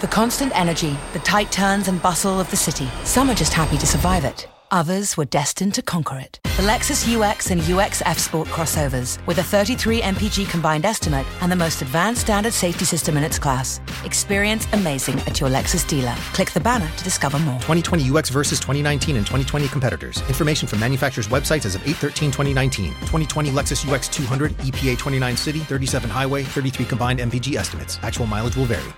The constant energy, the tight turns and bustle of the city. Some are just happy to survive it. Others were destined to conquer it. The Lexus UX and UX F Sport crossovers, with a 33 mpg combined estimate and the most advanced standard safety system in its class. Experience amazing at your Lexus dealer. Click the banner to discover more. 2020 UX versus 2019 and 2020 competitors. Information from manufacturers' websites as of 813 2019. 2020 Lexus UX 200, EPA 29 city, 37 highway, 33 combined MPG estimates. Actual mileage will vary.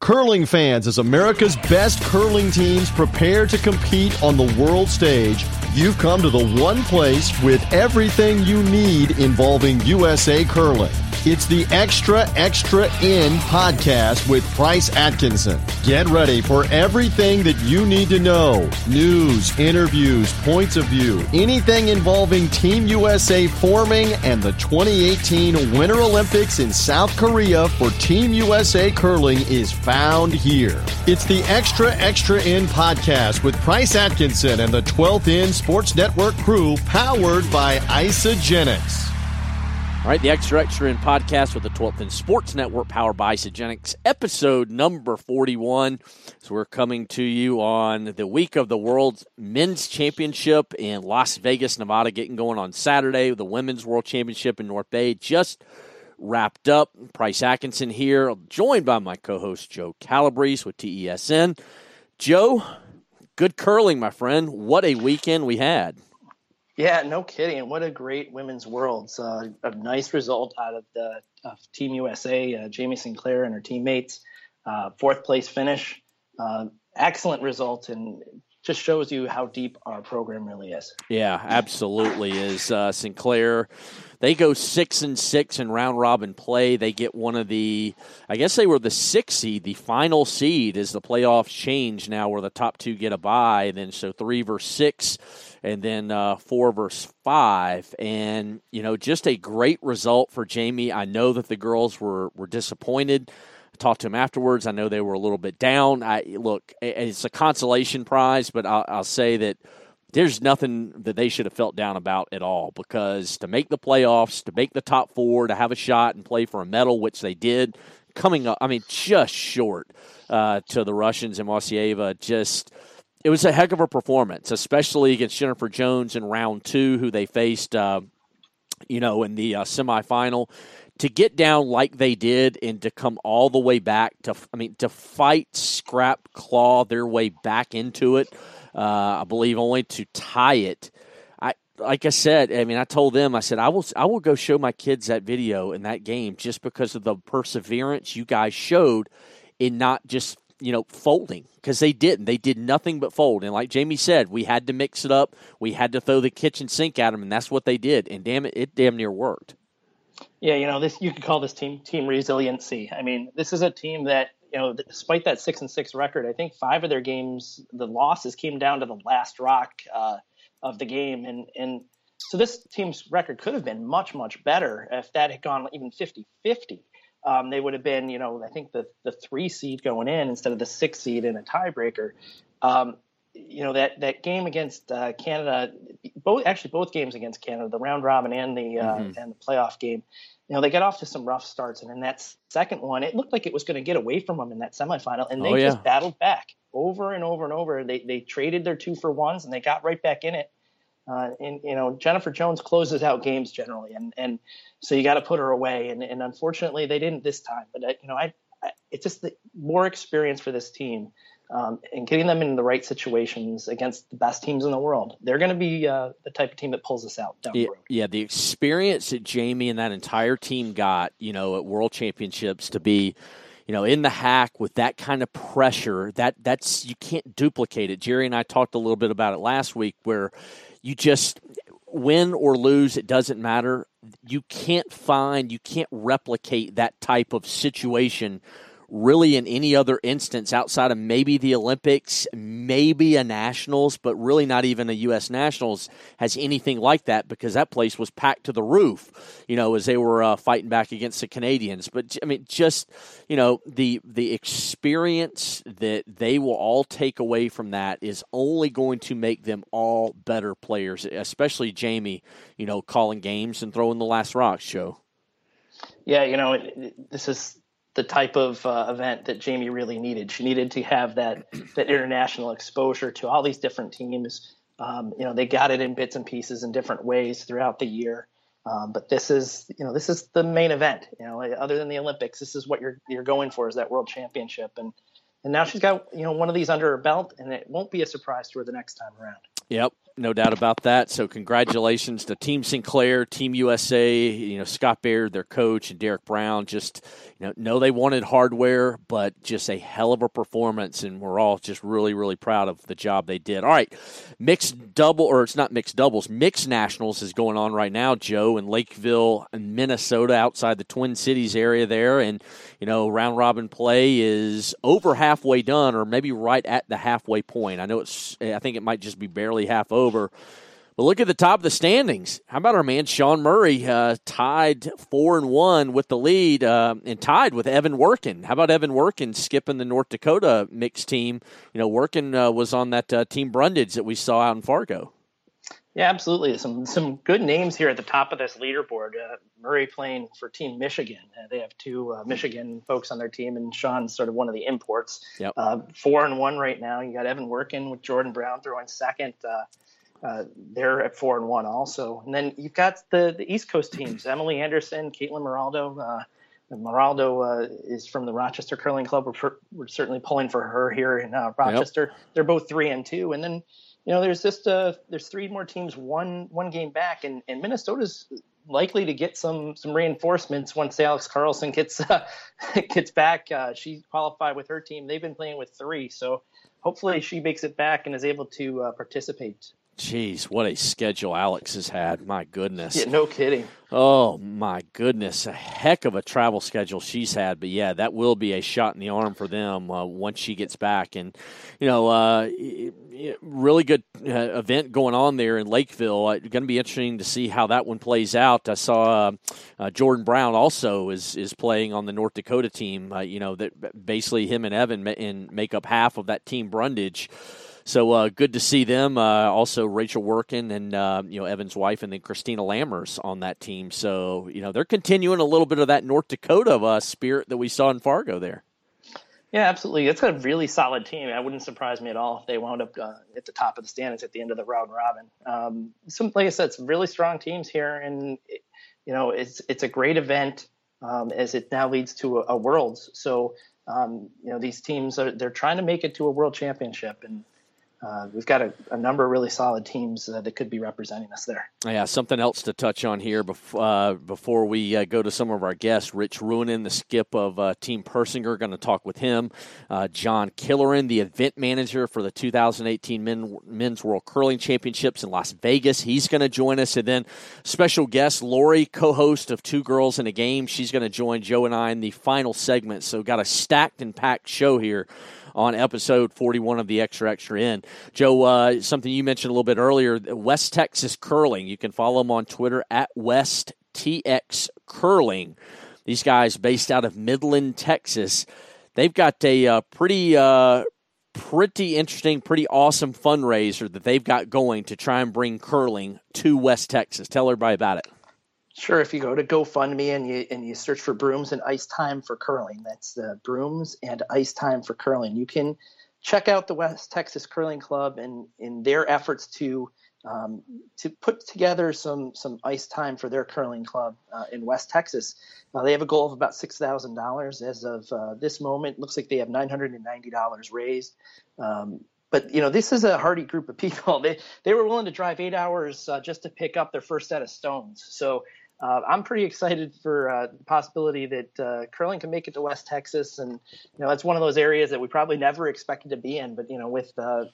Curling fans, as America's best curling teams prepare to compete on the world stage, you've come to the one place with everything you need involving USA curling. It's the Extra Extra End podcast with Price Atkinson. Get ready for everything that you need to know news, interviews, points of view, anything involving Team USA forming and the 2018 Winter Olympics in South Korea for Team USA curling is found here. It's the Extra Extra End podcast with Price Atkinson and the 12th End Sports Network crew powered by Isagenix. All right, the Extra Extra End podcast with the 12th End Sports Network powered by Isagenix, episode number 41. So we're coming to you on the week of the World Men's Championship in Las Vegas, Nevada, getting going on Saturday. The Women's World Championship in North Bay just wrapped up. Price Atkinson here, joined by my co-host Joe Calabrese with TESN. Joe, good curling, my friend. What a weekend we had. Yeah, no kidding. What a great women's worlds. Uh, a nice result out of the of Team USA, uh, Jamie Sinclair and her teammates. Uh, fourth place finish. Uh, excellent result and just shows you how deep our program really is. Yeah, absolutely is. Uh, Sinclair, they go six and six in round robin play. They get one of the, I guess they were the six seed, the final seed as the playoffs change now, where the top two get a bye. And then so three versus six and then uh, four versus five. And, you know, just a great result for Jamie. I know that the girls were, were disappointed. Talked to them afterwards. I know they were a little bit down. I Look, it's a consolation prize, but I'll, I'll say that there's nothing that they should have felt down about at all because to make the playoffs, to make the top four, to have a shot and play for a medal, which they did, coming up, I mean, just short uh, to the Russians and Moiseeva, just – it was a heck of a performance, especially against Jennifer Jones in round two, who they faced, uh, you know, in the uh, semifinal. To get down like they did and to come all the way back to, I mean, to fight, scrap, claw their way back into it, uh, I believe only to tie it. I, like I said, I mean, I told them, I said, I will, I will go show my kids that video in that game just because of the perseverance you guys showed in not just you know, folding because they didn't. They did nothing but fold. And like Jamie said, we had to mix it up. We had to throw the kitchen sink at them, and that's what they did. And damn it, it damn near worked. Yeah, you know, this you could call this team team resiliency. I mean, this is a team that you know, despite that six and six record, I think five of their games, the losses came down to the last rock uh, of the game, and and so this team's record could have been much much better if that had gone even 50-50 um, they would have been, you know, I think the the three seed going in instead of the six seed in a tiebreaker. Um, you know that that game against uh, Canada, both actually both games against Canada, the round robin and the uh, mm-hmm. and the playoff game. You know they got off to some rough starts, and in that second one, it looked like it was going to get away from them in that semifinal, and they oh, yeah. just battled back over and over and over. They they traded their two for ones, and they got right back in it. Uh, and you know Jennifer Jones closes out games generally, and and so you got to put her away. And, and unfortunately, they didn't this time. But uh, you know, I, I it's just the, more experience for this team. Um, and getting them in the right situations against the best teams in the world. They're going to be uh, the type of team that pulls us out down yeah, the road. Yeah, the experience that Jamie and that entire team got, you know, at World Championships to be, you know, in the hack with that kind of pressure, that that's you can't duplicate it. Jerry and I talked a little bit about it last week, where you just win or lose, it doesn't matter. You can't find, you can't replicate that type of situation really in any other instance outside of maybe the Olympics, maybe a Nationals, but really not even a U.S. Nationals has anything like that because that place was packed to the roof, you know, as they were uh, fighting back against the Canadians. But I mean, just you know, the the experience that they will all take away from that is only going to make them all better players, especially Jamie, you know, calling games and throwing the last rocks. Show. Yeah, you know, this is the type of uh, event that Jamie really needed. She needed to have that that international exposure to all these different teams. Um, you know, they got it in bits and pieces in different ways throughout the year. Um, but this is, you know, this is the main event. You know, other than the Olympics, this is what you're you're going for is that World Championship, and and now she's got you know one of these under her belt, and it won't be a surprise to her the next time around. Yep, no doubt about that. So congratulations to Team Sinclair, Team USA, you know, Scott Baird, their coach, and Derek Brown. Just, you know, know they wanted hardware, but just a hell of a performance, and we're all just really, really proud of the job they did. All right, mixed double, or it's not mixed doubles, mixed nationals is going on right now, Joe, in Lakeville, Minnesota, outside the Twin Cities area there. And, you know, round robin play is over halfway done, or maybe right at the halfway point. I know it's, I think it might just be barely half over over. But look at the top of the standings. How about our man Sean Murray, uh, tied four and one with the lead, uh, and tied with Evan Workin. How about Evan Workin skipping the North Dakota mixed team? You know, Workin uh, was on that uh, team Brundage that we saw out in Fargo. Yeah, absolutely. Some some good names here at the top of this leaderboard. Uh, Murray playing for Team Michigan. Uh, they have two uh, Michigan folks on their team, and Sean's sort of one of the imports. Yep. Uh, four and one right now. You got Evan Workin with Jordan Brown throwing second. Uh, they're at four and one also. And then you've got the, the East Coast teams: Emily Anderson, Caitlin Moraldo. Uh, Moraldo uh, is from the Rochester Curling Club. We're, we're certainly pulling for her here in uh, Rochester. Yep. They're both three and two. And then you know there's just uh, there's three more teams one one game back, and, and Minnesota's likely to get some some reinforcements once Alex Carlson gets uh, gets back. Uh, she qualified with her team. They've been playing with three, so hopefully she makes it back and is able to uh, participate Jeez, what a schedule Alex has had. My goodness. Yeah, no kidding. Oh, my goodness. A heck of a travel schedule she's had. But yeah, that will be a shot in the arm for them uh, once she gets back. And, you know, uh, really good uh, event going on there in Lakeville. Uh, going to be interesting to see how that one plays out. I saw uh, uh, Jordan Brown also is, is playing on the North Dakota team. you know, that basically him and Evan and make up half of that team Brundage. So uh, good to see them. Uh, also, Rachel Workin and uh, you know Evan's wife, and then Christina Lammers on that team. So you know they're continuing a little bit of that North Dakota uh, spirit that we saw in Fargo there. Yeah, absolutely. It's a really solid team. It wouldn't surprise me at all if they wound up uh, at the top of the standings at the end of the round robin. Um, some, like I said, some really strong teams here, and you know it's it's a great event um, as it now leads to a, a Worlds. So um, you know these teams are they're trying to make it to a World Championship, and uh, we've got a, a, number of really solid teams uh, that could be representing us there. Yeah, something else to touch on here before, uh, before we uh, go to some of our guests. Rich Ruohonen, the skip of uh, Team Persinger, going to talk with him. Uh, Jon Killoran, the event manager for the 2018 Men, Men's World Curling Championships in Las Vegas, he's going to join us. And then special guest Lori, co-host of Two Girls in a Game, she's going to join Joe and I in the final segment. So got a stacked and packed show here on episode 41 of the Extra Extra End. Joe, uh, something you mentioned a little bit earlier West Texas Curling. You can follow them on Twitter at West TX Curling. These guys based out of Midland, Texas. They've got a uh, pretty. Uh, pretty interesting, pretty awesome fundraiser that they've got going to try and bring curling to West Texas. Tell everybody about it. Sure. If you go to GoFundMe and you and you search for brooms and ice time for curling, that's the brooms and ice time for curling. You can check out the West Texas Curling Club and in their efforts to um, to put together some some ice time for their curling club uh, in West Texas. They have a goal of about six thousand dollars as of uh, this moment. Looks like they have nine hundred and ninety dollars raised. Um, but you know this is a hardy group of people. They they were willing to drive eight hours uh, just to pick up their first set of stones. So uh, I'm pretty excited for uh, the possibility that uh, curling can make it to West Texas, and you know that's one of those areas that we probably never expected to be in. But you know, with uh,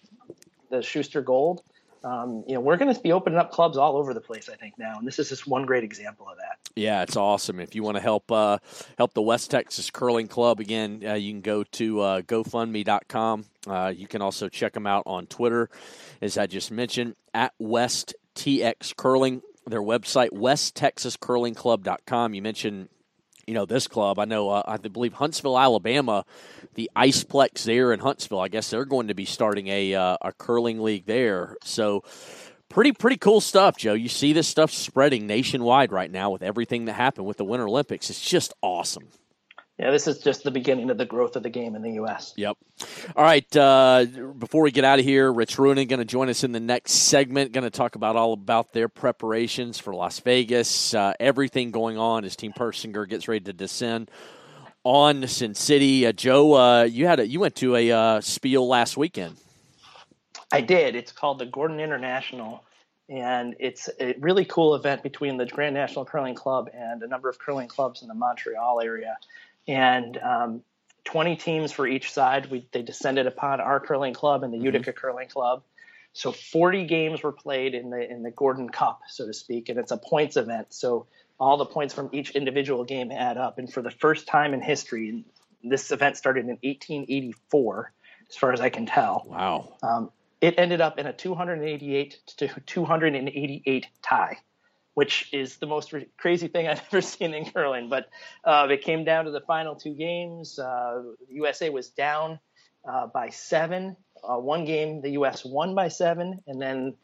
the Shuster Gold, um, you know, we're going to be opening up clubs all over the place. I think now, and this is just one great example of that. Yeah, it's awesome. If you want to help uh, help the West Texas Curling Club again, uh, you can go to GoFundMe.com. you can also check them out on Twitter, as I just mentioned, at West TX Curling their website, westtexascurlingclub.com. You mentioned, you know, this club. I know, uh, I believe Huntsville, Alabama, the Iceplex there in Huntsville. I guess they're going to be starting a uh, a curling league there. So, pretty pretty cool stuff, Joe. You see this stuff spreading nationwide right now with everything that happened with the Winter Olympics. It's just awesome. Yeah, this is just the beginning of the growth of the game in the U.S. Yep. All right. Uh, before we get out of here, Rich Ruohonen going to join us in the next segment. Going to talk about all about their preparations for Las Vegas, uh, everything going on as Team Persinger gets ready to descend on Sin City. Uh, Joe, uh, you had a, you went to a uh, spiel last weekend. I did. It's called the Gordon International, and it's a really cool event between the Grand National Curling Club and a number of curling clubs in the Montreal area and um, 20 teams for each side. We, they descended upon our curling club and the mm-hmm. Utica Curling Club. So 40 games were played in the in the Gordon Cup, so to speak, and it's a points event. So all the points from each individual game add up. And for the first time in history, this event started in 1884, as far as I can tell. Wow. Um, it ended up in a 288 to 288 tie which is the most re- crazy thing I've ever seen in curling. But uh, it came down to the final two games. Uh, USA was down uh, by seven. Uh, one game, the U.S. won by seven, and then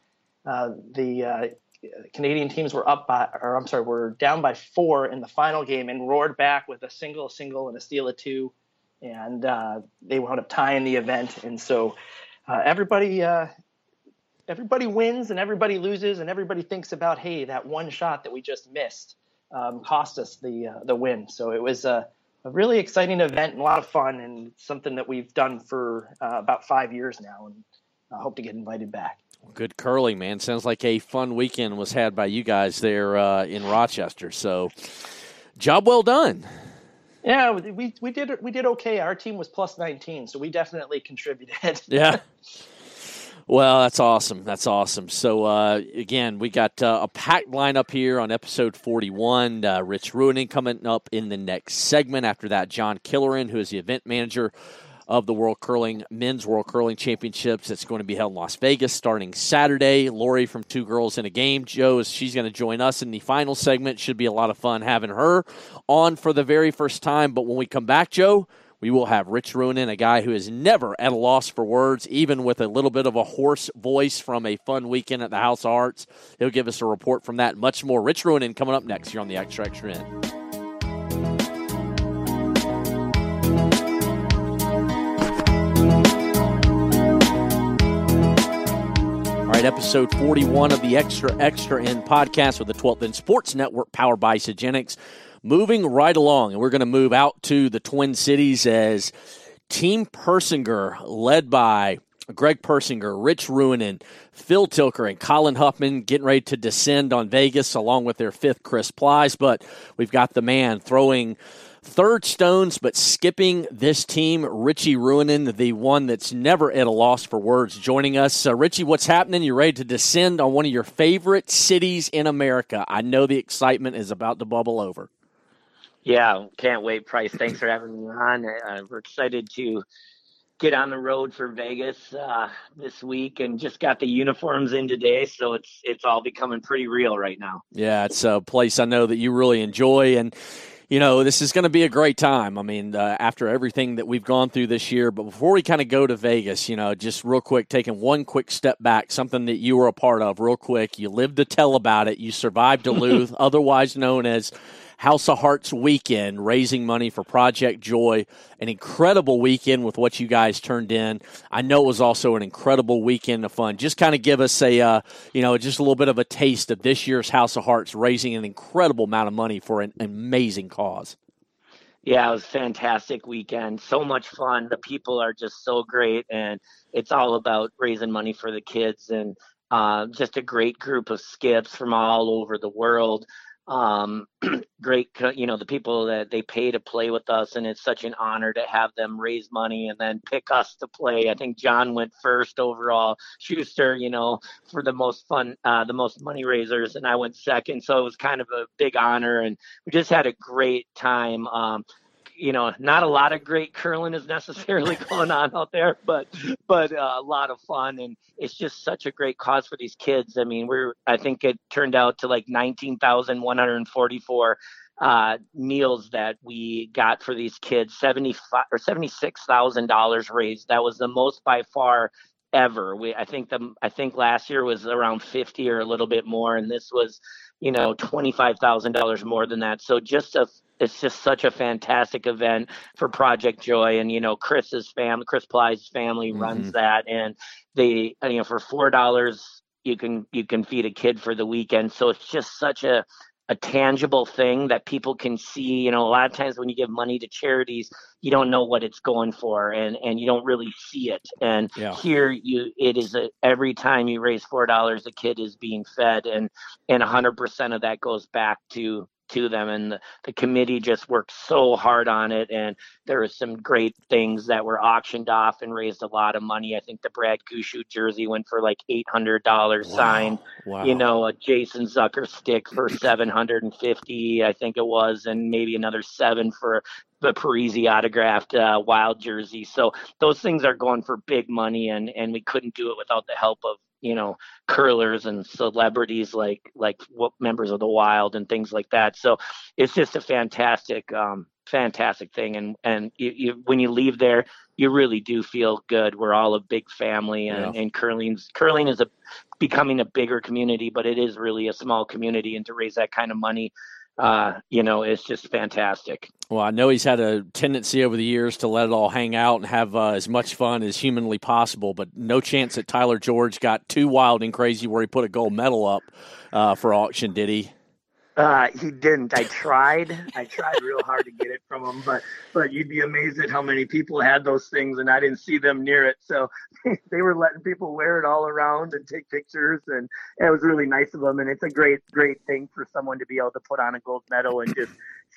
uh, the uh, Canadian teams were up by, or I'm sorry, were down by four in the final game and roared back with a single, single, and a steal of two, and they wound up tying the event. And so everybody everybody wins and everybody loses and everybody thinks about hey that one shot that we just missed um, cost us the uh, the win so it was a, a, really exciting event and a lot of fun and something that we've done for uh, about five years now and I hope to get invited back. Good curling, man. Sounds like a fun weekend was had by you guys there uh, in Rochester. So, job well done. Yeah, we we did we did okay. Our team was plus nineteen, so we definitely contributed. Yeah. Well, that's awesome. That's awesome. So, uh, again, we got uh, a packed lineup here on episode 41. Uh, Rich Ruohonen coming up in the next segment. After that, Jon Killoran, who is the event manager of the World Curling Men's World Curling Championships. That's going to be held in Las Vegas starting Saturday. Lori from Two Girls in a Game. Joe is she's going to join us in the final segment. Should be a lot of fun having her on for the very first time. But when we come back, Joe, we will have Rich Ruohonen, a guy who is never at a loss for words, even with a little bit of a hoarse voice from a fun weekend at the House of Hearts. He'll give us a report from that much more. Rich Ruohonen coming up next here on the Extra Extra End. All right, episode 41 of the Extra Extra End podcast with the 12th End Sports Network powered by Isagenix moving right along, and we're going to move out to the Twin Cities as Team Persinger, led by Greg Persinger, Rich Ruohonen, Phil Tilker, and Colin Hufman getting ready to descend on Vegas along with their fifth Chris Plys. But we've got the man throwing third stones, but skipping this team, Richie Ruohonen, the one that's never at a loss for words, joining us. Uh, Richie, what's happening? You're ready to descend on one of your favorite cities in America. I know the excitement is about to bubble over. Yeah, can't wait, Price. Thanks for having me on. Uh, we're excited to get on the road for Vegas uh, this week, and just got the uniforms in today, so it's it's all becoming pretty real right now. Yeah, it's a place I know that you really enjoy, and you know, this is going to be a great time. I mean, uh, after everything that we've gone through this year. But before we kind of go to Vegas, you know, just real quick, taking one quick step back, something that you were a part of, real quick. You lived to tell about it. You survived Duluth, otherwise known as House of Hearts weekend, raising money for Project Joy. An incredible weekend with what you guys turned in. I know it was also an incredible weekend of fun. Just kind of give us a, uh, you know, just a little bit of a taste of this year's House of Hearts, raising an incredible amount of money for an amazing cause. Yeah, it was a fantastic weekend. So much fun. The people are just so great, and it's all about raising money for the kids and uh, just a great group of skips from all over the world um, great, you know, the people that they pay to play with us, and it's such an honor to have them raise money and then pick us to play. I think John went first overall, Shuster, you know, for the most fun, uh, the most money raisers, and I went second. So it was kind of a big honor, and we just had a great time. Um, you know, not a lot of great curling is necessarily going on out there, but but uh, a lot of fun, and it's just such a great cause for these kids. I mean, we're I think it turned out to like nineteen thousand one hundred forty-four uh, meals that we got for these kids, seventy five or seventy six thousand dollars raised. That was the most by far ever. We I think the I think last year was around 50 or a little bit more and this was you know, $25,000 more than that. So just a, it's just such a fantastic event for Project Joy. And, you know, Chris's family, Chris Plys's family mm-hmm. runs that. And they, you know, for $4, you can, you can feed a kid for the weekend. So it's just such a, a tangible thing that people can see. You know, a lot of times when you give money to charities, you don't know what it's going for, and and you don't really see it. And yeah. here, you it is a, every time you raise four dollars, a kid is being fed, and and a hundred percent of that goes back to to them and the, the committee just worked so hard on it and there were some great things that were auctioned off and raised a lot of money i think the brad gushue jersey went for like $800 wow. signed wow. you know a jason zucker stick for 750 i think it was and maybe another seven for the Parise autographed uh, wild jersey. So those things are going for big money, and and we couldn't do it without the help of you know curlers and celebrities like like what members of the wild and things like that. So it's just a fantastic um fantastic thing. And and you, you, when you leave there you really do feel good. We're all a big family and, yeah. and curling's curling is a becoming a bigger community but it is really a small community. And to raise that kind of money uh, you know, it's just fantastic. Well, I know he's had a tendency over the years to let it all hang out and have uh, as much fun as humanly possible, but no chance that Tyler George got too wild and crazy where he put a gold medal up uh, for auction, did he? Uh, he didn't. I tried. I tried real hard to get it from him, but but you'd be amazed at how many people had those things, and I didn't see them near it. So they were letting people wear it all around and take pictures, and, and it was really nice of them. And it's a great great thing for someone to be able to put on a gold medal and just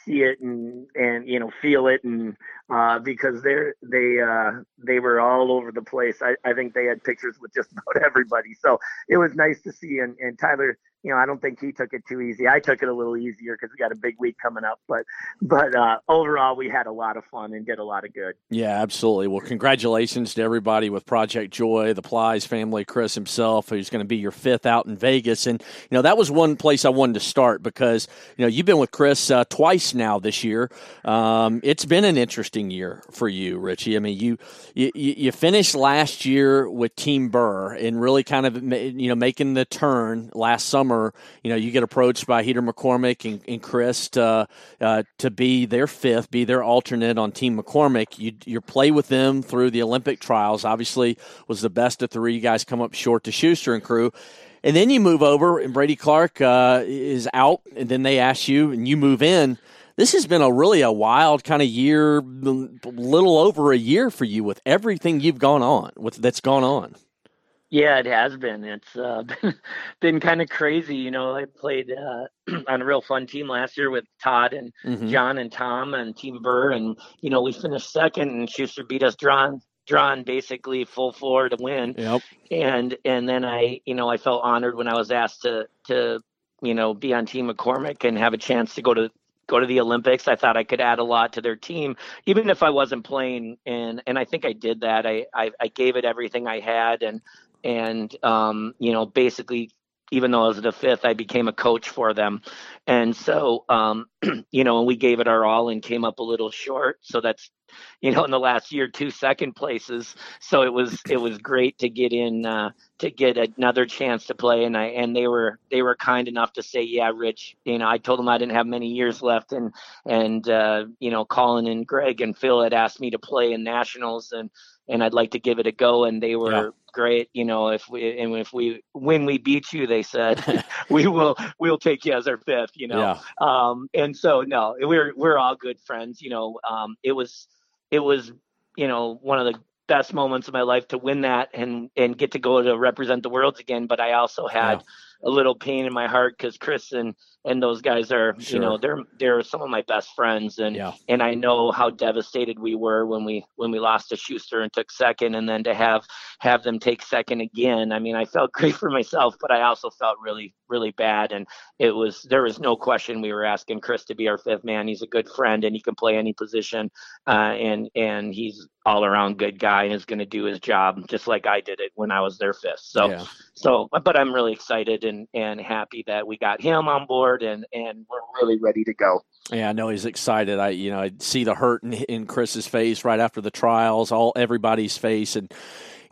see it and and you know feel it and uh, because they're they uh, they were all over the place. I, I think they had pictures with just about everybody, so it was nice to see. And, and Tyler you know, I don't think he took it too easy. I took it a little easier because we got a big week coming up. But but uh, overall, we had a lot of fun and did a lot of good. Yeah, absolutely. Well, congratulations to everybody with Project Joy, the Plys family, Chris himself, who's going to be your fifth out in Vegas. And you know that was one place I wanted to start because you know you've been with Chris uh, now this year. Um, it's been an interesting year for you, Richie. I mean, you, you you finished last year with Team Birr and really kind of you know making the turn last summer you know, you get approached by Heath McCormick and, and Chris to, uh, to be their fifth, be their alternate on Team McCormick. You, you play with them through the Olympic trials. Obviously, was the best of three. You guys come up short to Shuster and crew. And then you move over, and Brady Clark uh, is out, and then they ask you, and you move in this has been a really a wild kind of year, little over a year for you with everything you've gone on with that's gone on. Yeah, it has been. It's uh, been, been kind of crazy. You know, I played uh, on a real fun team last year with Todd and mm-hmm. John and Tom and Team Birr, and you know we finished second, and Shuster beat us drawn drawn basically full floor to win. Yep. And and then I, you know, I felt honored when I was asked to to you know be on Team McCormick and have a chance to go to go to the Olympics. I thought I could add a lot to their team, even if I wasn't playing. And and I think I did that. I I, I gave it everything I had, and and um, you know basically even though I was the fifth, I became a coach for them. And so, um, you know, and we gave it our all and came up a little short. So that's, you know, in the last year, two second places. So it was, it was great to get in, uh, to get another chance to play. And I, and they were, they were kind enough to say, yeah, Rich, you know, I told them I didn't have many years left. And, and, uh, you know, Colin and Greg and Phil had asked me to play in nationals and, and I'd like to give it a go. And they were yeah. great. You know, if we and if we when we beat you, they said we will we'll take you as our fifth. You know, yeah. um, and so no, we're we're all good friends. You know, um, it was it was you know one of the best moments of my life to win that and and get to go to represent the worlds again. But I also had. Yeah a little pain in my heart because Chris and and those guys are sure. you know they're they're some of my best friends and yeah. and I know how devastated we were when we when we lost to Shuster and took second and then to have have them take second again I mean I felt great for myself but I also felt really really bad and it was there was no question we were asking Chris to be our fifth man he's a good friend and he can play any position uh, and and he's all around good guy and is going to do his job just like I did it when I was their fifth so yeah. so but I'm really excited and and happy that we got him on board and and we're really ready to go. Yeah, I know he's excited. I you know I see the hurt in, in Chris's face right after the trials, all everybody's face, and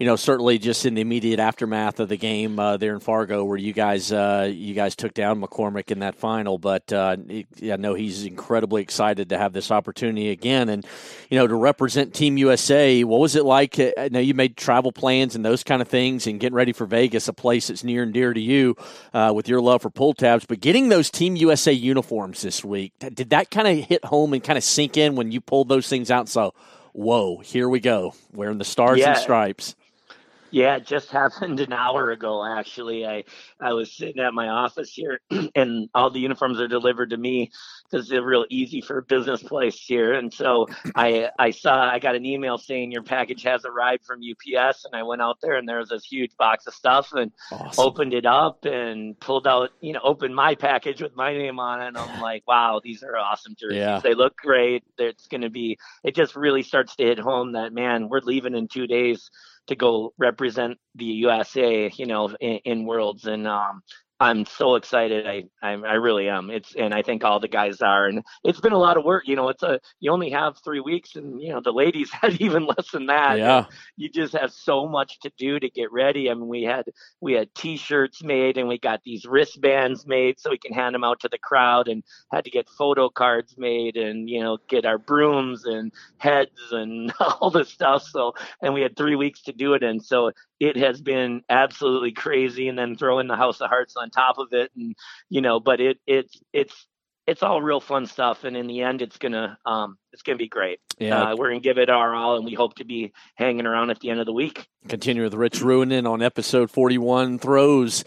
you know, certainly just in the immediate aftermath of the game uh, there in Fargo, where you guys uh, you guys took down McCormick in that final. But uh, I know he's incredibly excited to have this opportunity again, and you know, to represent Team USA. What was it like? Uh, I know you made travel plans and those kind of things, and getting ready for Vegas, a place that's near and dear to you uh, with your love for pull tabs. But getting those Team USA uniforms this week, did that kind of hit home and kind of sink in when you pulled those things out? So, whoa, here we go, wearing the stars yeah. and stripes. Yeah, it just happened an hour ago. Actually, I I was sitting at my office here, and all the uniforms are delivered to me because they're real easy for a business place here. And so I I saw I got an email saying your package has arrived from UPS, and I went out there and there was this huge box of stuff and awesome. opened it up and pulled out you know opened my package with my name on it. And I'm like, wow, these are awesome jerseys. Yeah. They look great. It's going to be. It just really starts to hit home that man, we're leaving in two days to go represent the USA, you know, in, in Worlds. And um, I'm so excited. I, I, I really am. It's and I think all the guys are. And it's been a lot of work. You know, it's a you only have three weeks, and you know the ladies had even less than that. Yeah. You just have so much to do to get ready. I mean, we had we had T-shirts made, and we got these wristbands made so we can hand them out to the crowd, and had to get photo cards made, and you know get our brooms and heads and all this stuff. So and we had three weeks to do it, and so it has been absolutely crazy. And then throw in the House of Hearts on top of it, and you know, but it it's it's it's all real fun stuff, and in the end, it's gonna um, it's gonna be great. Yeah, uh, we're gonna give it our all, and we hope to be hanging around at the end of the week. Continue with Rich Ruohonen on episode forty one throws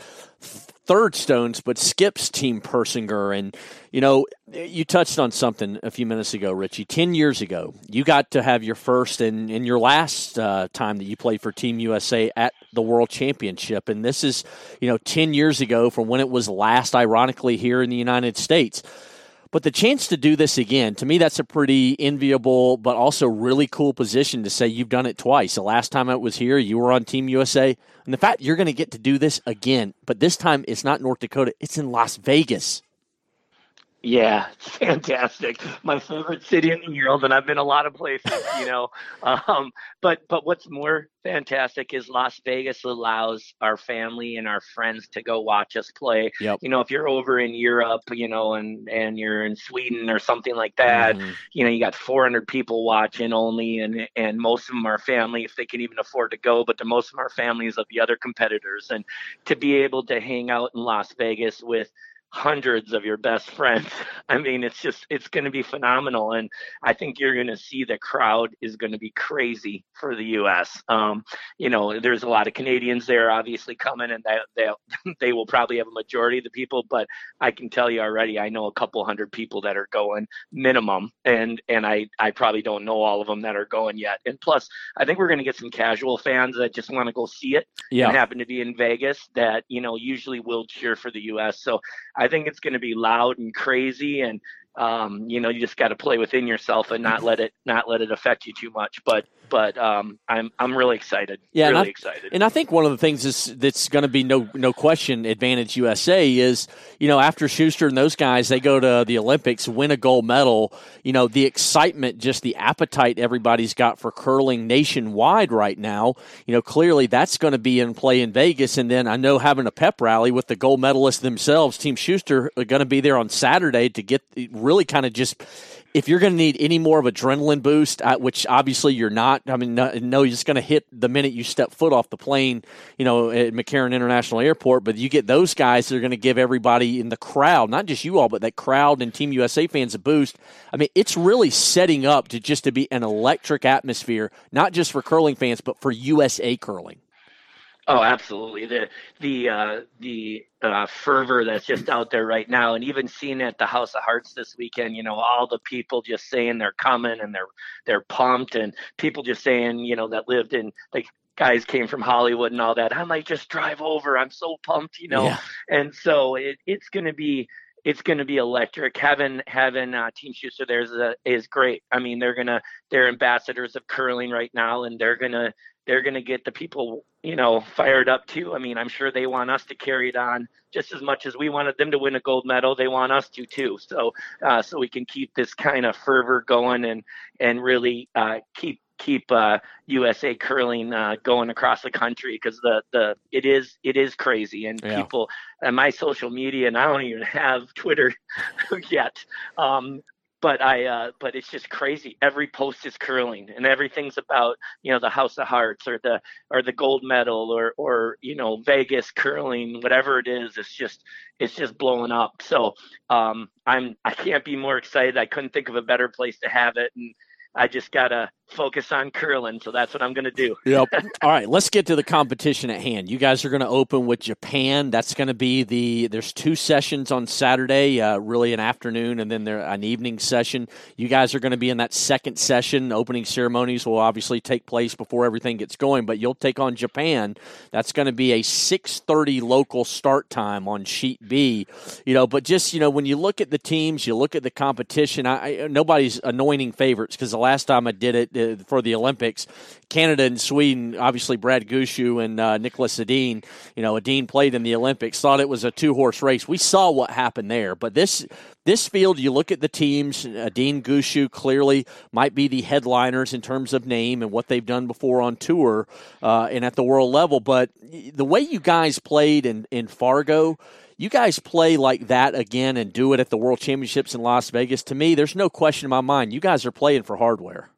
third stones, but skips Team Persinger. And, you know, you touched on something a few minutes ago, Richie. 10 years ago, you got to have your first and, and your last uh, time that you played for Team USA at the World Championship. And this is, you know, 10 years ago from when it was last, ironically, here in the United States. But the chance to do this again, to me, that's a pretty enviable, but also really cool position to say you've done it twice. The last time it was here, you were on Team USA. And the fact you're going to get to do this again, but this time it's not North Dakota, it's in Las Vegas. Yeah, it's fantastic. My favorite city in the world, and I've been a lot of places, you know. Um, but but what's more fantastic is Las Vegas allows our family and our friends to go watch us play. Yep. You know, if you're over in Europe, you know, and and you're in Sweden or something like that, mm-hmm. you know, you got 400 people watching only, and and most of them are family if they can even afford to go. But the most of our families of the other competitors, and to be able to hang out in Las Vegas with hundreds of your best friends. I mean, it's just it's going to be phenomenal, and I think you're going to see the crowd is going to be crazy for the U.S. Um, you know, there's a lot of Canadians there, obviously coming, and they they they will probably have a majority of the people. But I can tell you already, I know a couple hundred people that are going minimum, and and I I probably don't know all of them that are going yet. And plus, I think we're going to get some casual fans that just want to go see it yeah. and happen to be in Vegas that you know usually will cheer for the U.S. So I think it's going to be loud and crazy, and um, you know, you just got to play within yourself and not let it not let it affect you too much. But but um, I'm I'm really excited. Yeah, really and I, excited. And I think one of the things is that's going to be no no question advantage USA is you know after Shuster and those guys they go to the Olympics win a gold medal. You know the excitement, just the appetite everybody's got for curling nationwide right now. You know clearly that's going to be in play in Vegas, and then I know having a pep rally with the gold medalists themselves, Team Shuster, are going to be there on Saturday to get really kind of just if you're going to need any more of adrenaline boost, which obviously you're not, I mean, no, no you're just going to hit the minute you step foot off the plane, you know, at McCarran International Airport. But you get those guys that are going to give everybody in the crowd, not just you all, but that crowd and Team USA fans a boost. I mean, it's really setting up to just to be an electric atmosphere, not just for curling fans, but for USA curling. Oh, absolutely. The the uh, the uh, fervor that's just out there right now, and even seeing at the House of Hearts this weekend, you know, all the people just saying they're coming and they're they're pumped, and people just saying, you know, that lived in like guys came from Hollywood and all that. I might just drive over. I'm so pumped, you know. Yeah. And so it, it's going to be it's going to be electric. Having having uh, Team Shuster there is, a, is great. I mean, they're gonna they're ambassadors of curling right now, and they're gonna they're gonna get the people you know, fired up too. I mean, I'm sure they want us to carry it on just as much as we wanted them to win a gold medal. They want us to too. So, uh, so we can keep this kind of fervor going and and really uh, keep keep uh, USA curling uh, going across the country because the the it is it is crazy and yeah. people and my social media and I don't even have Twitter yet. Um, but I uh, but it's just crazy. Every post is curling, and everything's about you know the House of Hearts or the or the gold medal or or you know Vegas curling, whatever it is. It's just it's just blowing up. So um, I'm I can't be more excited. I couldn't think of a better place to have it, and I just gotta focus on curling. So that's what I'm going to do. yep. All right, let's get to the competition at hand. You guys are going to open with Japan. That's going to be the. There's two sessions on Saturday, uh, really an afternoon, and then there an evening session. You guys are going to be in that second session. Opening ceremonies will obviously take place before everything gets going, but you'll take on Japan. That's going to be a 6:30 local start time on Sheet B. You know, but just you know when you look at the teams, you look at the competition. I, I nobody's anointing favorites because the last time I did it uh, for the Olympics. Canada and Sweden, obviously Brad Gushue and uh, Nicholas Edin. You know, Edin played in the Olympics. Thought it was a two horse race. We saw what happened there, but this this field, you look at the teams. Edin Gushue clearly might be the headliners in terms of name and what they've done before on tour uh, and at the world level. But the way you guys played in in Fargo you guys play like that again and do it at the World Championships in Las Vegas, to me, there's no question in my mind. You guys are playing for hardware.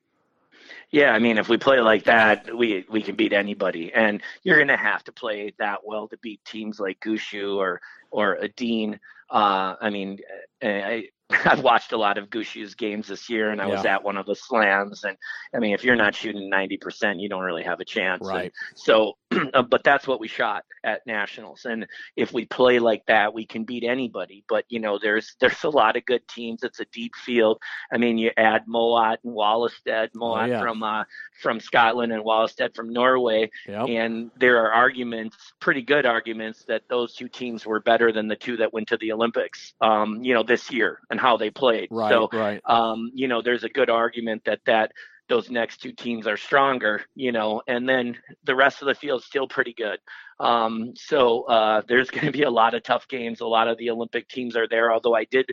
Yeah, I mean, if we play like that, we we can beat anybody, and you're going to have to play that well to beat teams like Gushue or or Edin. Uh, I mean, I, I've watched a lot of Gushue's games this year, and I yeah. was at one of the slams. And I mean, if you're not shooting 90%, you don't really have a chance. Right. And so, uh, but that's what we shot at nationals. And if we play like that, we can beat anybody. But you know, there's there's a lot of good teams. It's a deep field. I mean, you add Mouat and Walstad, Mouat oh, yeah. from uh, from Scotland and Walstad from Norway, yep. and there are arguments, pretty good arguments, that those two teams were better than the two that went to the Olympics. Um, you know, this year and how they played. Right, so, right. Um, you know, there's a good argument that that those next two teams are stronger, you know, and then the rest of the field's still pretty good. Um, so uh, there's going to be a lot of tough games. A lot of the Olympic teams are there. Although I did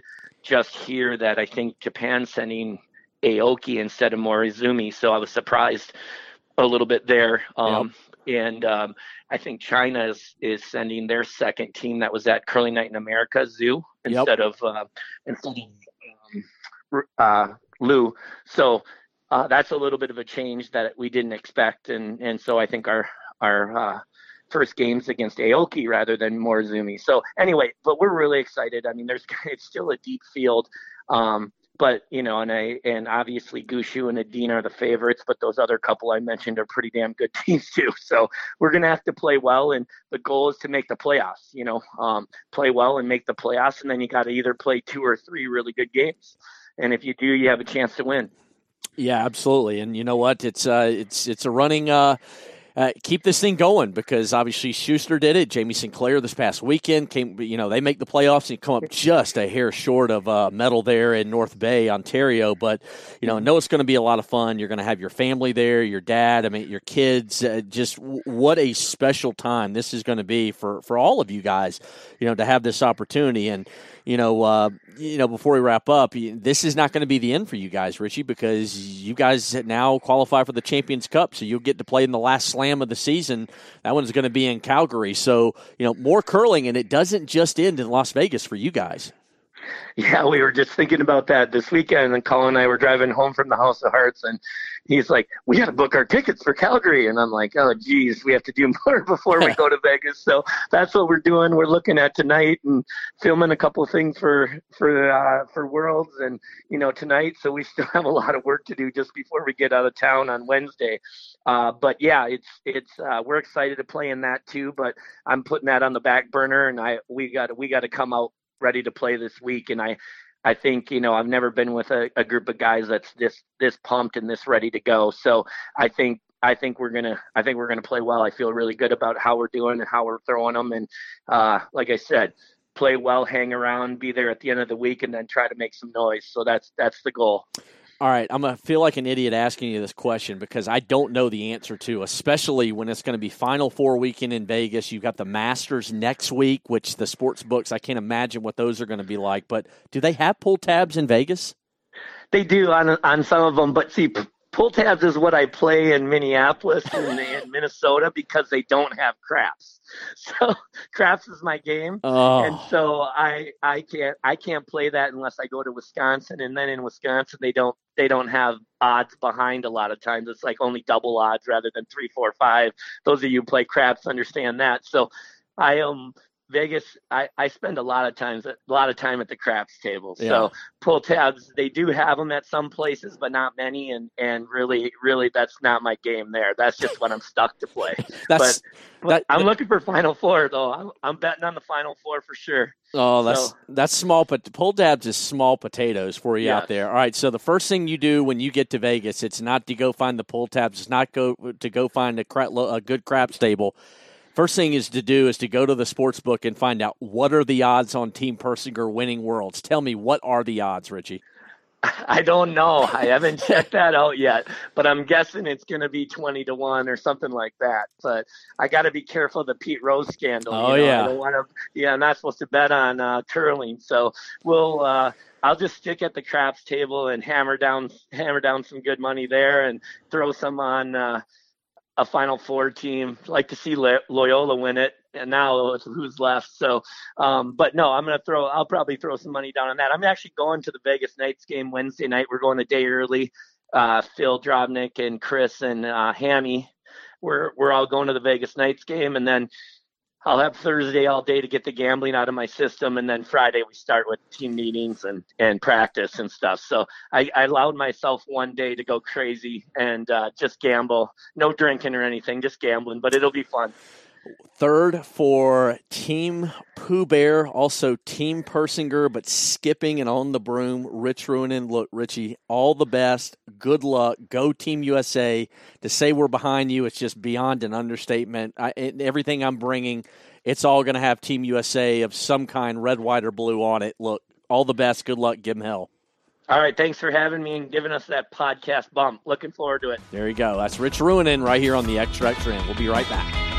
just hear that I think Japan's sending Aoki instead of Morozumi, so I was surprised a little bit there. Um, yep. And um, I think China is, is sending their second team that was at Curling Night in America, Zhu, instead yep. of uh, instead of um, uh, Lou. So uh, that's a little bit of a change that we didn't expect, and and so I think our our uh, first games against Aoki rather than Morozumi. So anyway, but we're really excited. I mean, there's it's still a deep field. Um, but you know, and I and obviously Gushue and Edin are the favorites, but those other couple I mentioned are pretty damn good teams too. So we're gonna have to play well, and the goal is to make the playoffs. You know, um, play well and make the playoffs, and then you got to either play two or three really good games, and if you do, you have a chance to win. Yeah, absolutely. And you know what? It's uh, it's it's a running. Uh, uh, keep this thing going because obviously Shuster did it. Jamie Sinclair this past weekend came. You know they make the playoffs and come up just a hair short of uh, medal there in North Bay, Ontario. But you know, know it's going to be a lot of fun. You're going to have your family there, your dad, I mean, your kids. Uh, just w- what a special time this is going to be for for all of you guys. You know, to have this opportunity and you know, uh, you know, before we wrap up, this is not going to be the end for you guys, Richie, because you guys now qualify for the Champions Cup, so you'll get to play in the last slam of the season. That one's going to be in Calgary, so you know more curling, and it doesn't just end in Las Vegas for you guys. Yeah, we were just thinking about that this weekend, and Colin and I were driving home from the House of Hearts, and he's like, "We got to book our tickets for Calgary," and I'm like, "Oh, geez, we have to do more before we go to Vegas." So that's what we're doing. We're looking at tonight and filming a couple of things for for uh, for Worlds, and you know tonight. So we still have a lot of work to do just before we get out of town on Wednesday. Uh, but yeah, it's it's uh, we're excited to play in that too. But I'm putting that on the back burner, and I we got we got to come out ready to play this week. And I, I think you know I've never been with a, a group of guys that's this this pumped and this ready to go. So I think I think we're gonna I think we're gonna play well. I feel really good about how we're doing and how we're throwing them. And uh, like I said, play well, hang around, be there at the end of the week, and then try to make some noise. So that's that's the goal. All right, I'm gonna feel like an idiot asking you this question because I don't know the answer to, especially when it's going to be Final Four weekend in Vegas. You've got the Masters next week, which the sports books I can't imagine what those are going to be like. But do they have pull tabs in Vegas? They do on on some of them, but see, pull tabs is what I play in Minneapolis and in Minnesota because they don't have craps. So craps is my game, Oh. and so I I can't I can't play that unless I go to Wisconsin, and then in Wisconsin they don't they don't have odds behind a lot of times. It's like only double odds rather than three, four, five. Those of you who play craps understand that. So I um Vegas, I, I spend a lot of times a lot of time at the craps table. Yeah. So pull tabs, they do have them at some places, but not many. And and really, really, that's not my game there. That's just what I'm stuck to play. That's but that- I'm looking for Final Four though. I'm, I'm betting on the Final Four for sure. Oh, that's So- that's small, but pull tabs is small potatoes for you out there. All right, so the first thing you do when you get to Vegas, it's not to go find the pull tabs. It's not go to go find a, cra- a good craps table. First thing is to do is to go to the sports book and find out what are the odds on Team Persinger winning Worlds. Tell me what are the odds, Richie? I don't know. I haven't checked that out yet, but I'm guessing it's going to be 20 to 1 or something like that. But I got to be careful of the Pete Rose scandal. Oh, you know? yeah. I don't want to, yeah, I'm not supposed to bet on uh, curling. So we'll, uh, I'll just stick at the craps table and hammer down, hammer down some good money there and throw some on uh, a Final Four team. Like to see Loyola win it. And now who's left. So, um, but no, I'm gonna throw. I'll probably throw some money down on that. I'm actually going to the Vegas Knights game Wednesday night. We're going a day early. Uh, Phil Drobnik and Chris and uh, Hammy, we're we're all going to the Vegas Knights game, and then I'll have Thursday all day to get the gambling out of my system, and then Friday we start with team meetings and and practice and stuff. So I, I allowed myself one day to go crazy and uh, just gamble, no drinking or anything, just gambling, but it'll be fun. Third for Team Pooh Bear, also Team Persinger, but skipping and on the broom. Rich Ruohonen. Look, Richie, all the best. Good luck. Go Team USA. To say we're behind you, it's just beyond an understatement. I, everything I'm bringing, it's all going to have Team USA of some kind, red, white, or blue on it. Look, all the best. Good luck. Give them hell. All right, thanks for having me and giving us that podcast bump. Looking forward to it. There you go. That's Rich Ruohonen right here on the Extra Extra End. We'll be right back.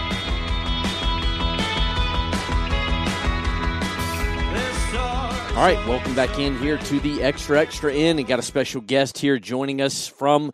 All right, welcome back in here to the Extra Extra End, and got a special guest here joining us from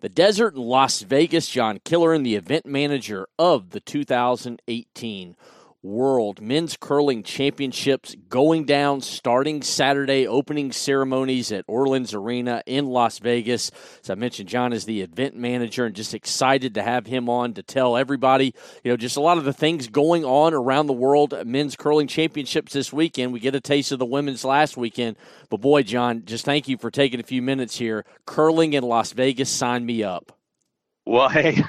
the desert in Las Vegas, Jon Killoran the event manager of the 2018 World Men's Curling Championships, going down starting Saturday, opening ceremonies at Orleans Arena in Las Vegas. As I mentioned, Jon is the event manager, and just excited to have him on to tell everybody, you know, just a lot of the things going on around the world. Men's Curling Championships this weekend. We get a taste of the women's last weekend, but boy, Jon, just thank you for taking a few minutes here. Curling in Las Vegas, sign me up. Well, hey,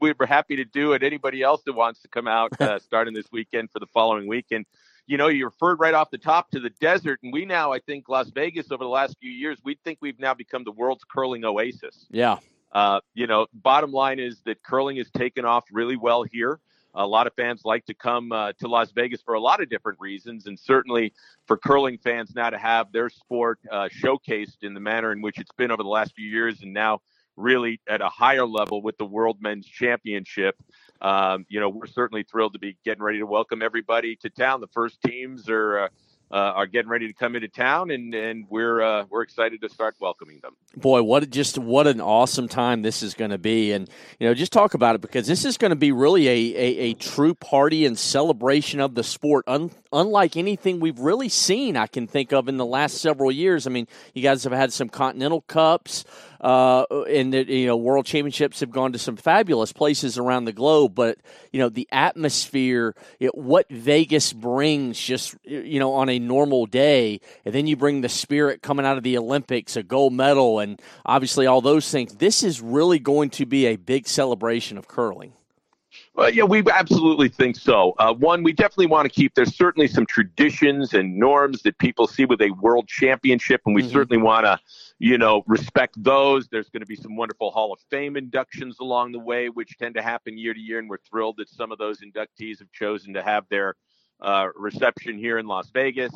we were happy to do it. Anybody else that wants to come out uh, starting this weekend for the following weekend, you know, you referred right off the top to the desert, and we now, I think, Las Vegas over the last few years, we think we've now become the world's curling oasis. Yeah. Uh, you know, bottom line is that curling has taken off really well here. A lot of fans like to come uh, to Las Vegas for a lot of different reasons, and certainly for curling fans now to have their sport uh, showcased in the manner in which it's been over the last few years, and now really at a higher level with the World Men's Championship. Um, you know, we're certainly thrilled to be getting ready to welcome everybody to town. The first teams are uh, uh, are getting ready to come into town, and and we're uh, we're excited to start welcoming them. boy, what just what an awesome time this is going to be, and you know, just talk about it because this is going to be really a, a, a true party and celebration of the sport, un, unlike anything we've really seen. I can think of in the last several years. I mean, you guys have had some Continental Cups, uh, and the, you know, World Championships have gone to some fabulous places around the globe, but you know, the atmosphere, it, what Vegas brings, just you know, on a normal day, and then you bring the spirit coming out of the Olympics, a gold medal, and obviously all those things. This is really going to be a big celebration of curling. Well, yeah, we absolutely think so. Uh, one, we definitely want to keep. There's certainly some traditions and norms that people see with a world championship, and we Mhm. certainly want to, you know, respect those. There's going to be some wonderful Hall of Fame inductions along the way, which tend to happen year to year, and we're thrilled that some of those inductees have chosen to have their uh, reception here in Las Vegas.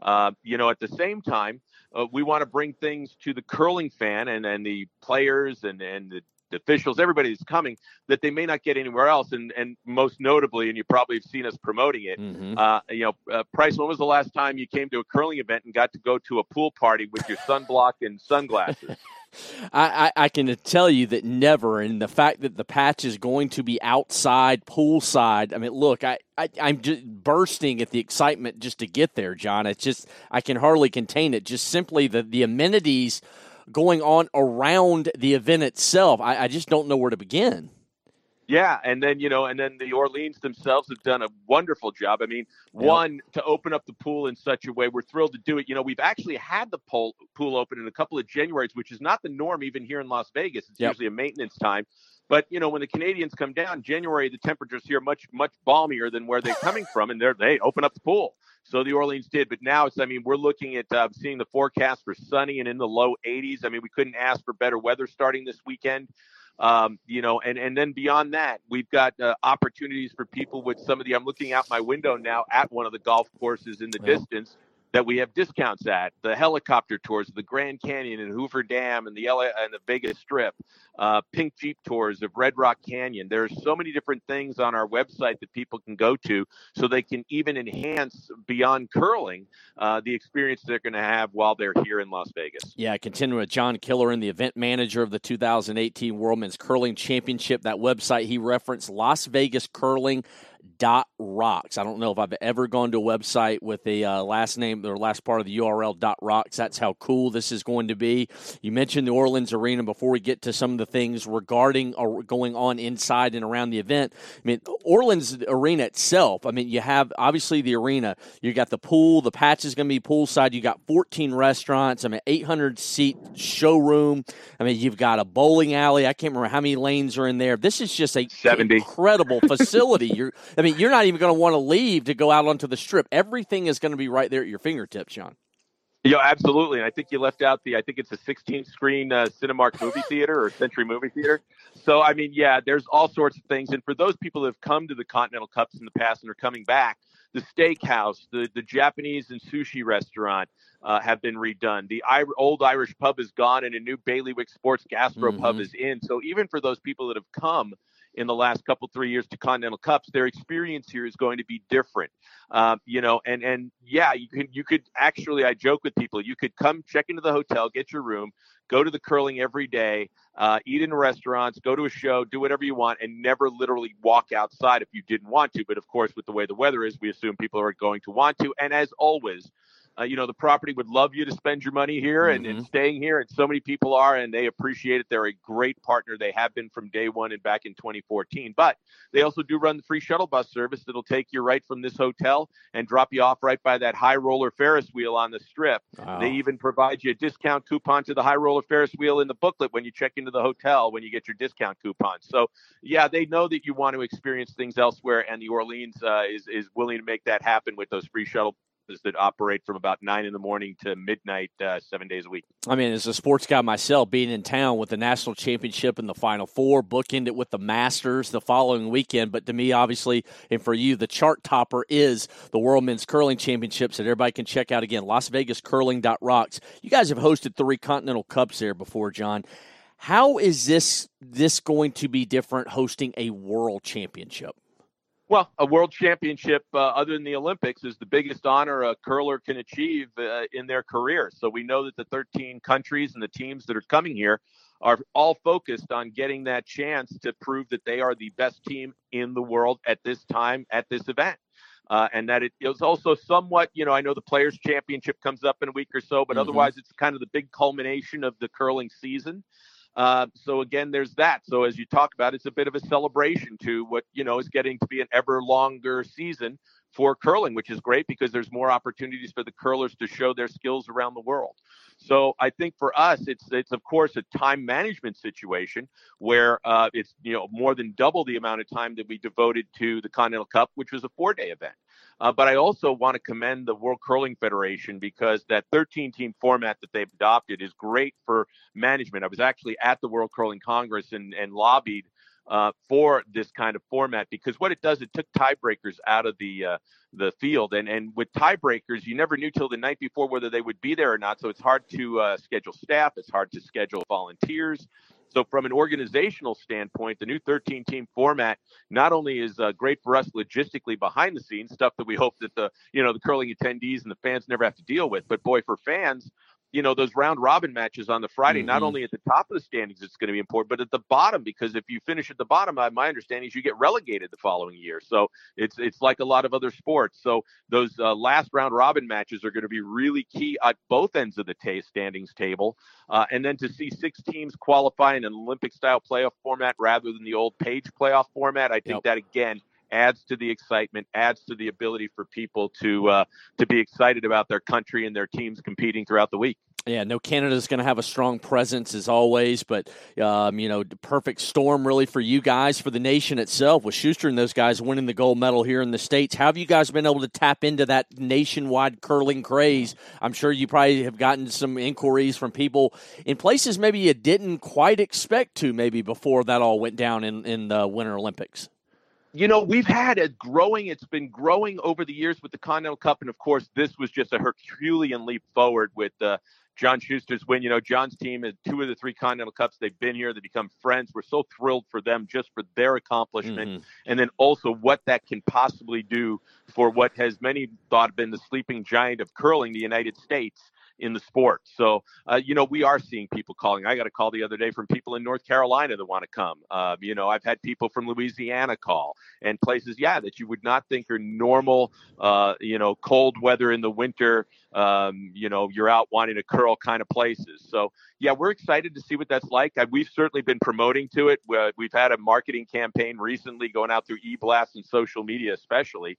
Uh, you know, at the same time, uh, we want to bring things to the curling fan and, and the players and, and the, the officials, everybody that's coming, that they may not get anywhere else. And, and most notably, and you probably have seen us promoting it, Mm-hmm. uh, you know, uh, Price, when was the last time you came to a curling event and got to go to a pool party with your sunblock and sunglasses? I, I, I, can tell you that never, and the fact that the patch is going to be outside, poolside. I mean, look, I, I I'm just bursting at the excitement just to get there, Jon. It's just I can hardly contain it. Just simply the the amenities going on around the event itself. I, I just don't know where to begin. Yeah, and then you know, and then the Orleans themselves have done a wonderful job. I mean, yep. one to open up the pool in such a way, we're thrilled to do it. You know, we've actually had the pool pool open in a couple of Januarys, which is not the norm even here in Las Vegas. It's yep. usually a maintenance time. But you know, when the Canadians come down, January the temperatures here are much much balmier than where they're coming from, and they they open up the pool. So the Orleans did, but now it's I mean we're looking at uh, seeing the forecast for sunny and in the low 80s. I mean we couldn't ask for better weather starting this weekend. Um, you know, and and then beyond that, we've got uh, opportunities for people with some of the. I'm looking out my window now at one of the golf courses in the yeah. distance that we have discounts at the helicopter tours of the Grand Canyon and Hoover Dam and the LA and the Vegas Strip, uh, pink Jeep tours of Red Rock Canyon. There's so many different things on our website that people can go to, so they can even enhance beyond curling uh, the experience they're going to have while they're here in Las Vegas. Yeah, continuing with Jon Killoran, the event manager of the 2018 World Men's Curling Championship. That website he referenced, Las Vegas Curling dot rocks. I don't know if I've ever gone to a website with the uh, last name or last part of the URL dot rocks. That's how cool this is going to be. You mentioned the Orleans Arena before we get to some of the things regarding or uh, going on inside and around the event. I mean, Orleans Arena itself. I mean, you have obviously the arena. You got the pool. The patch is going to be poolside. You got 14 restaurants. I mean, 800 seat showroom. I mean, you've got a bowling alley. I can't remember how many lanes are in there. This is just a 70. incredible facility. You're, I mean, you're not even going to want to leave to go out onto the strip. Everything is going to be right there at your fingertips, Sean. Yeah, absolutely. And I think you left out the, I think it's a 16 screen uh, Cinemark movie theater or Century movie theater. So, I mean, yeah, there's all sorts of things. And for those people that have come to the Continental Cups in the past and are coming back, the steakhouse, the, the Japanese and sushi restaurant uh, have been redone. The I- old Irish pub is gone and a new Bailiwick Sports Gastro mm-hmm. pub is in. So even for those people that have come, in the last couple three years to Continental Cups, their experience here is going to be different. Um, you know, and and yeah, you can you could actually I joke with people, you could come check into the hotel, get your room, go to the curling every day, uh, eat in restaurants, go to a show, do whatever you want, and never literally walk outside if you didn't want to. But of course, with the way the weather is, we assume people are going to want to. And as always, uh, you know, the property would love you to spend your money here and, mm-hmm. and, staying here. And so many people are, and they appreciate it. They're a great partner. They have been from day one and back in 2014. But they also do run the free shuttle bus service that'll take you right from this hotel and drop you off right by that high roller Ferris wheel on the strip. Wow. They even provide you a discount coupon to the high roller Ferris wheel in the booklet when you check into the hotel when you get your discount coupon. So, yeah, they know that you want to experience things elsewhere, and the Orleans uh, is, is willing to make that happen with those free shuttle that operate from about nine in the morning to midnight, uh, seven days a week. I mean, as a sports guy myself, being in town with the national championship and the Final Four, bookend it with the Masters the following weekend. But to me, obviously, and for you, the chart topper is the World Men's Curling Championships that everybody can check out again. Las Vegas Curling Rocks. You guys have hosted three Continental Cups there before, Jon. How is this this going to be different hosting a World Championship? Well, a world championship, uh, other than the Olympics, is the biggest honor a curler can achieve uh, in their career. So we know that the 13 countries and the teams that are coming here are all focused on getting that chance to prove that they are the best team in the world at this time at this event. Uh, and that it is also somewhat, you know, I know the Players' Championship comes up in a week or so, but mm-hmm. otherwise it's kind of the big culmination of the curling season. Uh, so again, there's that. So as you talk about, it's a bit of a celebration to what you know is getting to be an ever longer season for curling, which is great because there's more opportunities for the curlers to show their skills around the world. So I think for us, it's it's of course a time management situation where uh, it's you know more than double the amount of time that we devoted to the Continental Cup, which was a four day event. Uh, but I also want to commend the World Curling Federation because that 13 team format that they've adopted is great for management. I was actually at the World Curling Congress and, and lobbied uh, for this kind of format because what it does, it took tiebreakers out of the uh, the field, and and with tiebreakers, you never knew till the night before whether they would be there or not. So it's hard to uh, schedule staff, it's hard to schedule volunteers. So, from an organizational standpoint, the new 13 team format not only is uh, great for us logistically behind the scenes, stuff that we hope that the you know the curling attendees and the fans never have to deal with, but boy, for fans, you know those round robin matches on the Friday. Mm-hmm. Not only at the top of the standings, it's going to be important, but at the bottom because if you finish at the bottom, my understanding is you get relegated the following year. So it's it's like a lot of other sports. So those uh, last round robin matches are going to be really key at both ends of the t- standings table. Uh, and then to see six teams qualify in an Olympic style playoff format rather than the old page playoff format, I think yep. that again adds to the excitement, adds to the ability for people to uh, to be excited about their country and their teams competing throughout the week. Yeah, no, Canada's going to have a strong presence as always, but um, you know, perfect storm really for you guys, for the nation itself, with Shuster and those guys winning the gold medal here in the states. How have you guys been able to tap into that nationwide curling craze? I'm sure you probably have gotten some inquiries from people in places maybe you didn't quite expect to, maybe before that all went down in in the Winter Olympics you know, we've had a growing, it's been growing over the years with the Continental Cup. And of course, this was just a Herculean leap forward with uh, John Shuster's win. You know, John's team is two of the three Continental Cups. They've been here, they become friends. We're so thrilled for them just for their accomplishment. Mm-hmm. And then also what that can possibly do for what has many thought been the sleeping giant of curling, the United States in the sport. So, uh, you know, we are seeing people calling. I got a call the other day from people in North Carolina that want to come. Uh, you know, I've had people from Louisiana call and places, yeah, that you would not think are normal, uh, you know, cold weather in the winter. Um, you know, you're out wanting to curl kind of places. So, yeah, we're excited to see what that's like. We've certainly been promoting to it. We've had a marketing campaign recently going out through e-blast and social media, especially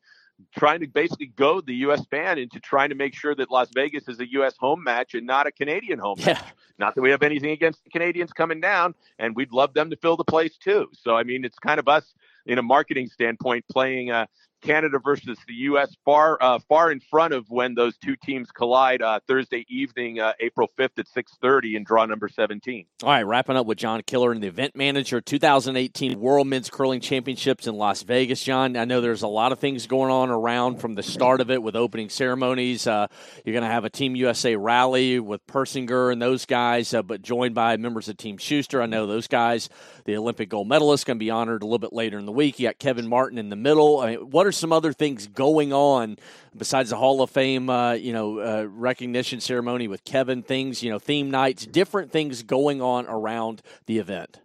trying to basically goad the U.S. fan into trying to make sure that Las Vegas is a U.S. home match and not a Canadian home yeah. match. Not that we have anything against the Canadians coming down, and we'd love them to fill the place too. So I mean, it's kind of us in a marketing standpoint playing uh, Canada versus the U.S. far uh, far in front of when those two teams collide uh, Thursday evening, uh, April 5th at 6:30 in draw number 17. All right, wrapping up with Jon Killoran the event manager, 2018 World Men's Curling Championships in Las Vegas. Jon, I know there's a lot of things going on around from the start of it with opening ceremonies. Uh, you're going to have a Team USA rally with Persinger and those guys, uh, but joined by members of Team Shuster. I know those guys. The Olympic gold medalist going to be honored a little bit later in the week. You got Kevin Martin in the middle. I mean, what are some other things going on besides the Hall of Fame, uh, you know, uh, recognition ceremony with Kevin? Things, you know, theme nights, different things going on around the event.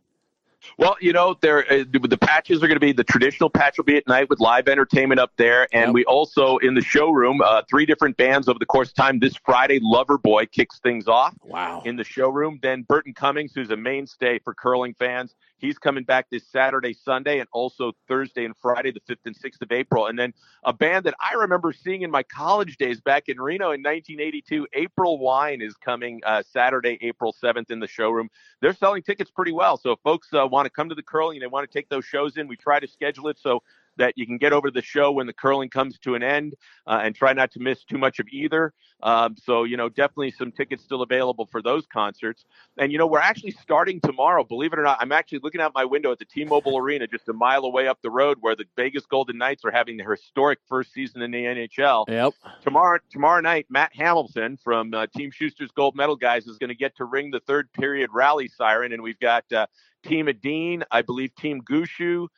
Well, you know, there uh, the patches are going to be the traditional patch will be at night with live entertainment up there, and yep. we also in the showroom uh, three different bands over the course of time. This Friday, Loverboy kicks things off. Wow! In the showroom, then Burton Cummings, who's a mainstay for curling fans, He's coming back this Saturday, Sunday, and also Thursday and Friday, the 5th and 6th of April. And then a band that I remember seeing in my college days back in Reno in 1982, April Wine, is coming uh, Saturday, April 7th in the showroom. They're selling tickets pretty well. So if folks uh, want to come to the curling and they want to take those shows in, we try to schedule it so that you can get over the show when the curling comes to an end uh, and try not to miss too much of either. Um, so, you know, definitely some tickets still available for those concerts. And, you know, we're actually starting tomorrow. Believe it or not, I'm actually looking out my window at the T Mobile Arena just a mile away up the road where the Vegas Golden Knights are having their historic first season in the NHL. Yep. Tomorrow, tomorrow night, Matt Hamilton from uh, Team Shuster's Gold Medal Guys is going to get to ring the third period rally siren. And we've got uh, Team Edin, I believe Team Gushue uh,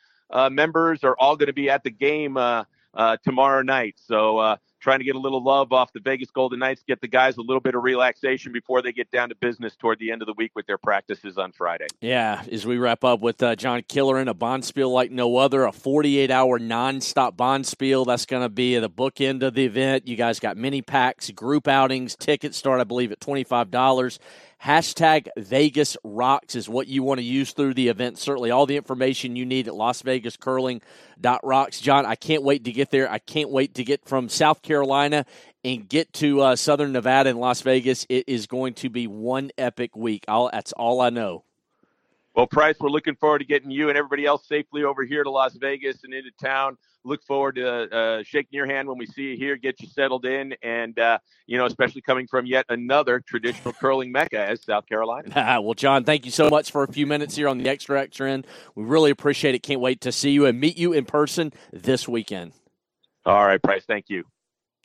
members are all going to be at the game uh, uh, tomorrow night. So uh, trying to get a little love off the Vegas Golden Knights, get the guys a little bit of relaxation before they get down to business toward the end of the week with their practices on Friday. Yeah, as we wrap up with uh, Jon Killoran, a bonspiel like no other, a 48 hour nonstop bonspiel. That's going to be the bookend of the event. You guys got mini packs, group outings, tickets start, I believe, at $25 Hashtag Vegas Rocks is what you want to use through the event. Certainly, all the information you need at Las Vegas Curling Rocks. Jon, I can't wait to get there. I can't wait to get from South Carolina and get to uh, Southern Nevada and Las Vegas. It is going to be one epic week. I'll, that's all I know. Well, Price, we're looking forward to getting you and everybody else safely over here to Las Vegas and into town. Look forward to uh, shaking your hand when we see you here, get you settled in, and uh, you know, especially coming from yet another traditional curling mecca as South Carolina. well, Jon, thank you so much for a few minutes here on the Extra Extra End. We really appreciate it. Can't wait to see you and meet you in person this weekend. All right, Price. Thank you.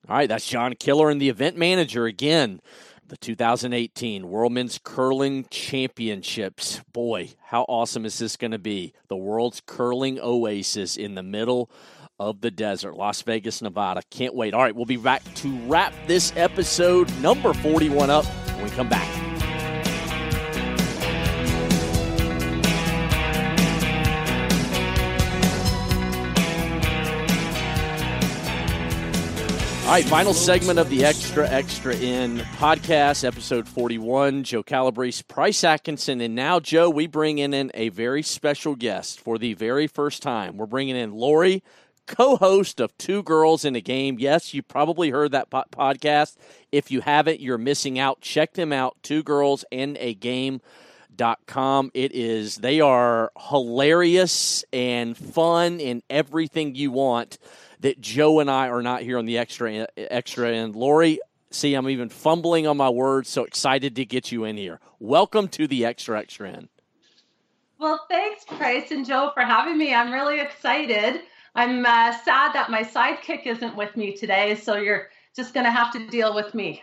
All right, that's Jon Killoran the event manager again the 2018 World Men's Curling Championships. Boy, how awesome is this going to be? The world's curling oasis in the middle of the desert, Las Vegas, Nevada. Can't wait. All right, we'll be back to wrap this episode number 41 up when we come back. All right, final segment of the Extra Extra End podcast, episode 41. Joe Calabrese, Price Atkinson, and now, Joe, we bring in, in a very special guest for the very first time. We're bringing in Lori, co host of Two Girls in a Game. Yes, you probably heard that po- podcast. If you haven't, you're missing out. Check them out, Two Girls in a Game. Dot com. It is they are hilarious and fun and everything you want that Joe and I are not here on the extra extra end. Lori, see, I'm even fumbling on my words. So excited to get you in here. Welcome to the extra extra end. Well, thanks, Price and Joe, for having me. I'm really excited. I'm uh, sad that my sidekick isn't with me today, so you're just going to have to deal with me.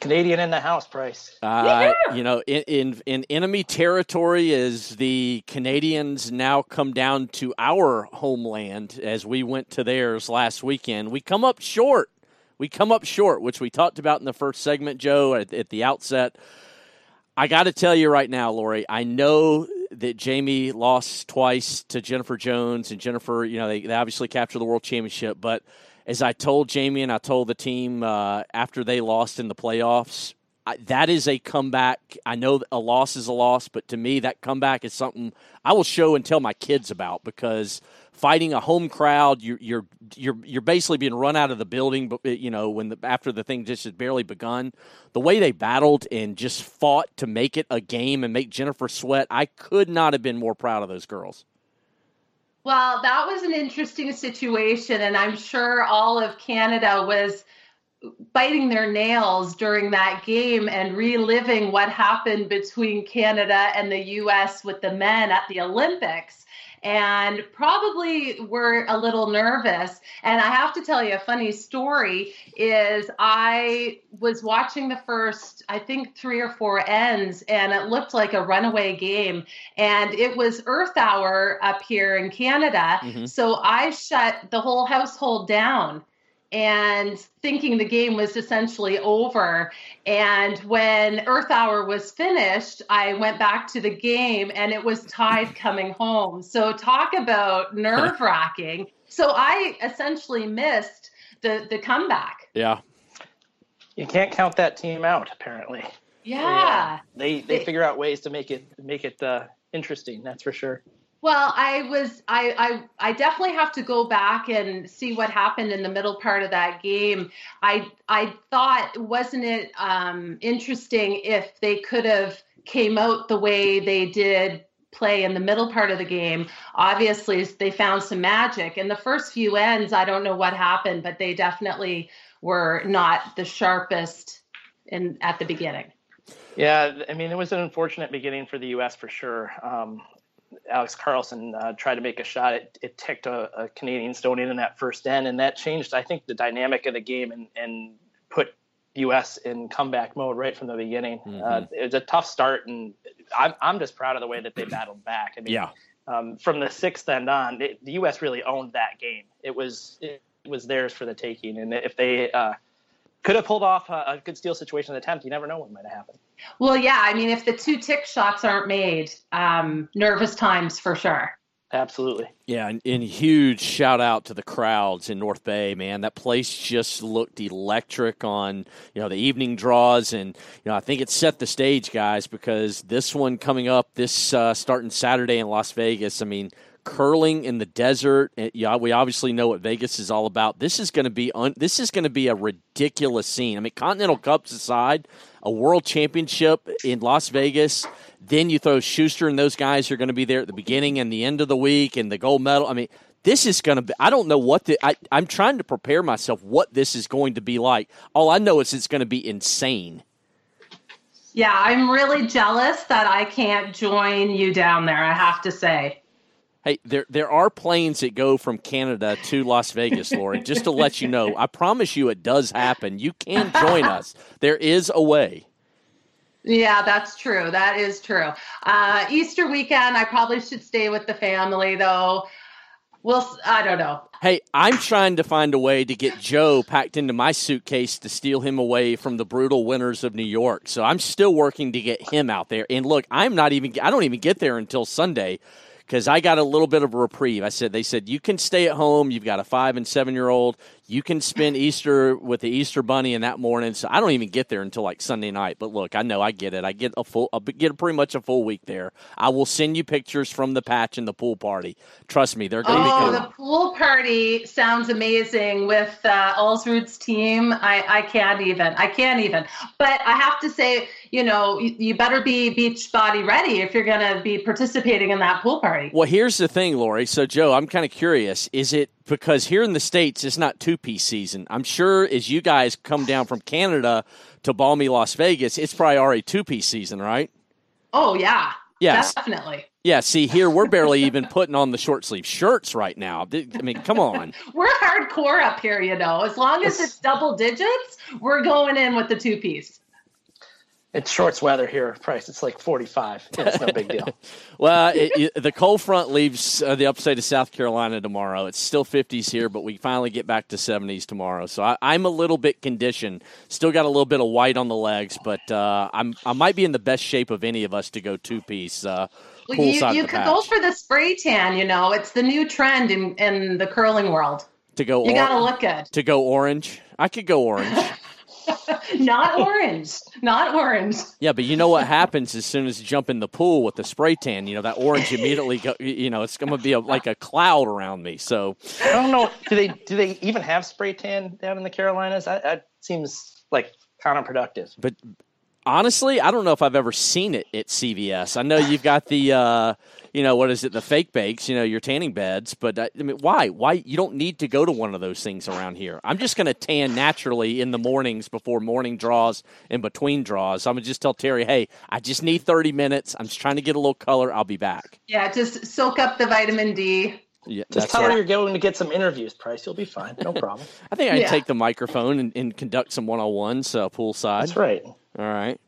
Canadian in the house, Price. Uh, you know, in, in, in enemy territory, as the Canadians now come down to our homeland, as we went to theirs last weekend, we come up short. We come up short, which we talked about in the first segment, Joe, at, at the outset. I got to tell you right now, Lori, I know that Jamie lost twice to Jennifer Jones, and Jennifer, you know, they, they obviously captured the world championship, but as I told Jamie and I told the team uh, after they lost in the playoffs, I, that is a comeback. I know a loss is a loss, but to me, that comeback is something I will show and tell my kids about because fighting a home crowd, you're you're you're you're basically being run out of the building. But you know when the after the thing just had barely begun, the way they battled and just fought to make it a game and make Jennifer sweat, I could not have been more proud of those girls. Well, that was an interesting situation, and I'm sure all of Canada was biting their nails during that game and reliving what happened between Canada and the US with the men at the Olympics and probably were a little nervous. And I have to tell you a funny story is I was watching the first, I think three or four ends, and it looked like a runaway game. And it was Earth Hour up here in Canada. Mm-hmm. So I shut the whole household down and thinking the game was essentially over. And when Earth Hour was finished, I went back to the game and it was tied coming home. So, talk about nerve wracking. so, I essentially missed the, the comeback. Yeah. You can't count that team out, apparently. Yeah. They, they, they figure out ways to make it make it uh, interesting, that's for sure. Well, I was I, I I definitely have to go back and see what happened in the middle part of that game. I I thought wasn't it um, interesting if they could have came out the way they did play in the middle part of the game. Obviously, they found some magic. In the first few ends, I don't know what happened, but they definitely were not the sharpest in at the beginning. Yeah, I mean, it was an unfortunate beginning for the U.S. for sure. Um, Alex Carlson uh, tried to make a shot. It, it ticked a, a, Canadian stone in in that first end, and that changed, I think, the dynamic of the game and, and put U.S. in comeback mode right from the beginning. Mm-hmm. Uh, it was a tough start, and I'm, I'm just proud of the way that they battled back. I mean, yeah. Um, from the sixth end on, it, the U.S. really owned that game. It was it was theirs for the taking, and if they uh, could have pulled off a, a good steal situation attempt, you never know what might have happened. Well, yeah. I mean, if the two tick shots aren't made, um, nervous times for sure. Absolutely. Yeah, and, and, huge shout out to the crowds in North Bay, man. That place just looked electric on, you know, the evening draws and you know, I think it set the stage, guys, because this one coming up this uh, starting Saturday in Las Vegas, I mean, curling in the desert. Eh, yeah, we obviously know what Vegas is all about. This is going to be un, this is going to be a ridiculous scene. I mean, Continental Cups aside, a World Championship in Las Vegas. Then you throw Shuster and those guys are going to be there at the beginning and the end of the week and the gold medal. I mean, this is going to be. I don't know what the. I, I'm trying to prepare myself what this is going to be like. All I know is it's going to be insane. Yeah, I'm really jealous that I can't join you down there. I have to say. Hey, there there are planes that go from Canada to Las Vegas, Lori. just to let you know, I promise you, it does happen. You can join us. There is a way. Yeah, that's true. That is true. Uh, Easter weekend, I probably should stay with the family, though. Well, I don't know. Hey, I'm trying to find a way to get Joe packed into my suitcase to steal him away from the brutal winters of New York. So I'm still working to get him out there. And look, I'm not even I don't even get there until Sunday because I got a little bit of a reprieve. I said they said you can stay at home. You've got a five and seven year old. You can spend Easter with the Easter bunny in that morning. So I don't even get there until like Sunday night. But look, I know I get it. I get a full, I get pretty much a full week there. I will send you pictures from the patch and the pool party. Trust me, they're going to oh, be coming. the pool party sounds amazing with uh, Allsroots team. I, I can't even. I can't even. But I have to say, you know, you, you better be beach body ready if you're going to be participating in that pool party. Well, here's the thing, Lori. So, Joe, I'm kind of curious. Is it because here in the states it's not two piece season. I'm sure as you guys come down from Canada to balmy Las Vegas, it's probably already two piece season, right? Oh yeah, yes, definitely. Yeah, see here we're barely even putting on the short sleeve shirts right now. I mean, come on. we're hardcore up here, you know. As long as it's double digits, we're going in with the two piece. It's shorts weather here, Price. It's like 45. It's no big deal. well, it, it, the cold front leaves uh, the upstate of South Carolina tomorrow. It's still 50s here, but we finally get back to 70s tomorrow. So I, am a little bit conditioned. Still got a little bit of white on the legs, but uh, I'm I might be in the best shape of any of us to go two piece. Uh, well, you, you could patch. go for the spray tan. You know, it's the new trend in in the curling world. To go, you or- gotta look good. To go orange, I could go orange. not orange. Not orange. Yeah, but you know what happens as soon as you jump in the pool with the spray tan? You know that orange immediately. Go, you know it's going to be a, like a cloud around me. So I don't know. Do they do they even have spray tan down in the Carolinas? That, that seems like counterproductive. But honestly, I don't know if I've ever seen it at CVS. I know you've got the, uh, you know, what is it, the fake bakes, you know, your tanning beds. But uh, I mean, why? Why you don't need to go to one of those things around here? I'm just going to tan naturally in the mornings before morning draws and between draws. I'm gonna just tell Terry, hey, I just need 30 minutes. I'm just trying to get a little color. I'll be back. Yeah, just soak up the vitamin D. Yeah, Just tell her you're going to get some interviews, Price. You'll be fine. No problem. I think I yeah. take the microphone and, and conduct some one on ones uh, poolside. That's right. All right.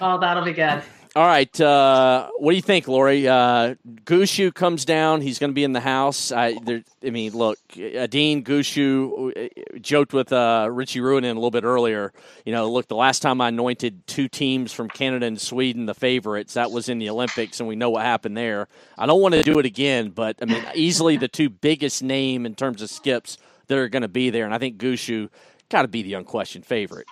Oh, that'll be good. All right. Uh, what do you think, Lori? Uh, Gushue comes down. He's going to be in the house. I, there, I mean, look, Dean Gushue uh, joked with uh, Richie Ruohonen a little bit earlier. You know, look, the last time I anointed two teams from Canada and Sweden the favorites, that was in the Olympics, and we know what happened there. I don't want to do it again, but I mean, easily the two biggest name in terms of skips that are going to be there, and I think Gushue got to be the unquestioned favorite.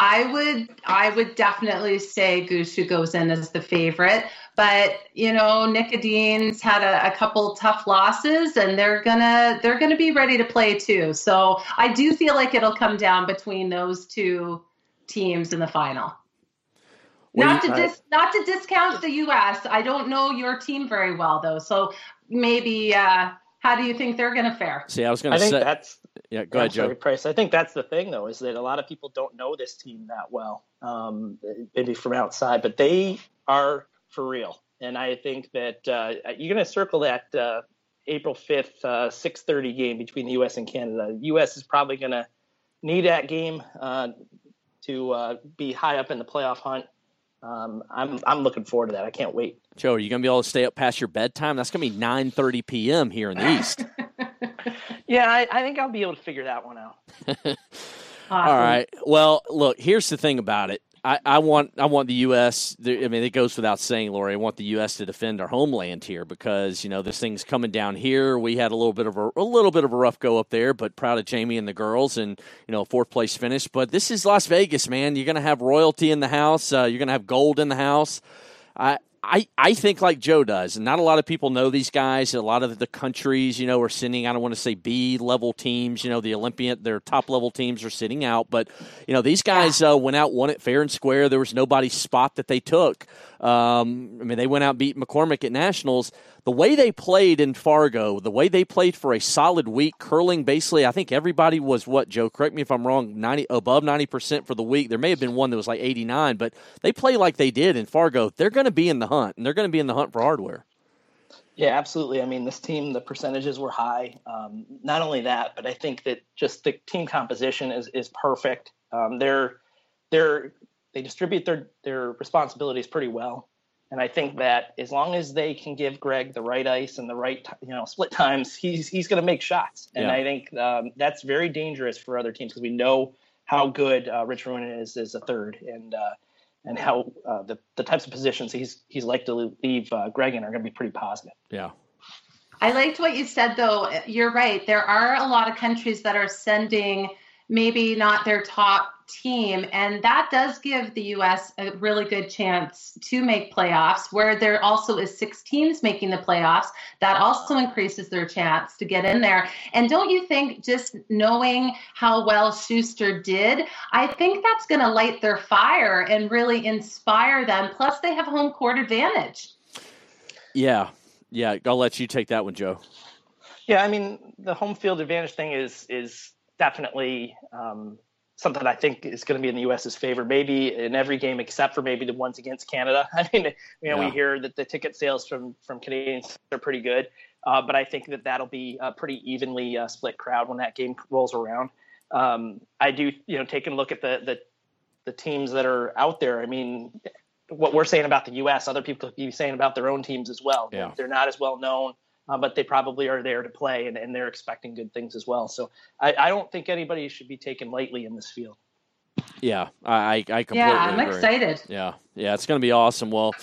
I would I would definitely say Gushue goes in as the favorite. But you know, Nick Edin's had a, a, couple tough losses, and they're gonna they're gonna be ready to play too. So I do feel like it'll come down between those two teams in the final. not to dis, not to discount the U.S. I don't know your team very well though, so maybe. Uh, how do you think they're going to fare? See, I was going to I say that's yeah. Go ahead, Joe. Price. I think that's the thing, though, is that a lot of people don't know this team that well, um, maybe from outside, but they are for real. And I think that uh, you're going to circle that uh, April 5th, uh, 6:30 game between the U.S. and Canada. The U.S. is probably going to need that game uh, to uh, be high up in the playoff hunt um, I'm I'm looking forward to that. I can't wait. Joe, are you going to be able to stay up past your bedtime? That's going to be 9:30 p.m. here in the East. yeah, I, I, think I'll be able to figure that one out. awesome. All right. Well, look, here's the thing about it. I, I, want I want the U.S. I mean, it goes without saying, Lori. I want the U.S. to defend our homeland here because you know this thing's coming down here. We had a little bit of a, a little bit of a rough go up there, but proud of Jamie and the girls, and you know fourth place finish. But this is Las Vegas, man. You're going to have royalty in the house. Uh, you're going to have gold in the house. I I, I think like Joe does, and not a lot of people know these guys. A lot of the countries, you know, are sending. I don't want to say B level teams. You know, the Olympian, their top level teams are sitting out, but you know, these guys uh, went out, won it fair and square. There was nobody's spot that they took. Um, I mean, they went out beat McCormick at nationals the way they played in Fargo, the way they played for a solid week, curling basically, I think everybody was what, Joe? Correct me if I'm wrong, 90 above 90% for the week. There may have been one that was like 89, but they play like they did in Fargo. They're going to be in the hunt, and they're going to be in the hunt for hardware. Yeah, absolutely. I mean, this team, the percentages were high. Um, not only that, but I think that just the team composition is is perfect. Um, they're they're they distribute their their responsibilities pretty well. And I think that as long as they can give Greg the right ice and the right, you know, split times, he's he's going to make shots. And Yeah. I think um, that's very dangerous for other teams because we know how good uh, Rich Ruin is as a third, and uh, and how uh, the the types of positions he's he's like to leave uh, Greg in are going to be pretty positive. Yeah. I liked what you said, though. You're right. There are a lot of countries that are sending maybe not their top team, and that does give the U.S. a really good chance to make playoffs. Where there also is six teams making the playoffs, that also increases their chance to get in there. And don't you think just knowing how well Shuster did, I think that's going to light their fire and really inspire them. Plus, they have home court advantage. Yeah. Yeah. I'll let you take that one, Joe. Yeah, I mean the home field advantage thing is is definitely um, something I think is going to be in the U.S.'s favor. Maybe in every game except for maybe the ones against Canada. I mean, you know, Yeah. we hear that the ticket sales from from Canadians are pretty good, uh, but I think that that'll be a pretty evenly uh, split crowd when that game rolls around. Um, I do, you know, taking a look at the the the teams that are out there. I mean, what we're saying about the U.S., other people could be saying about their own teams as well. Yeah. They're not as well known, uh, but they probably are there to play, and, and they're expecting good things as well. So I, I don't think anybody should be taken lightly in this field. Yeah. I, I I completely Yeah, I'm agree. excited. Yeah, yeah, it's going to be awesome. Well,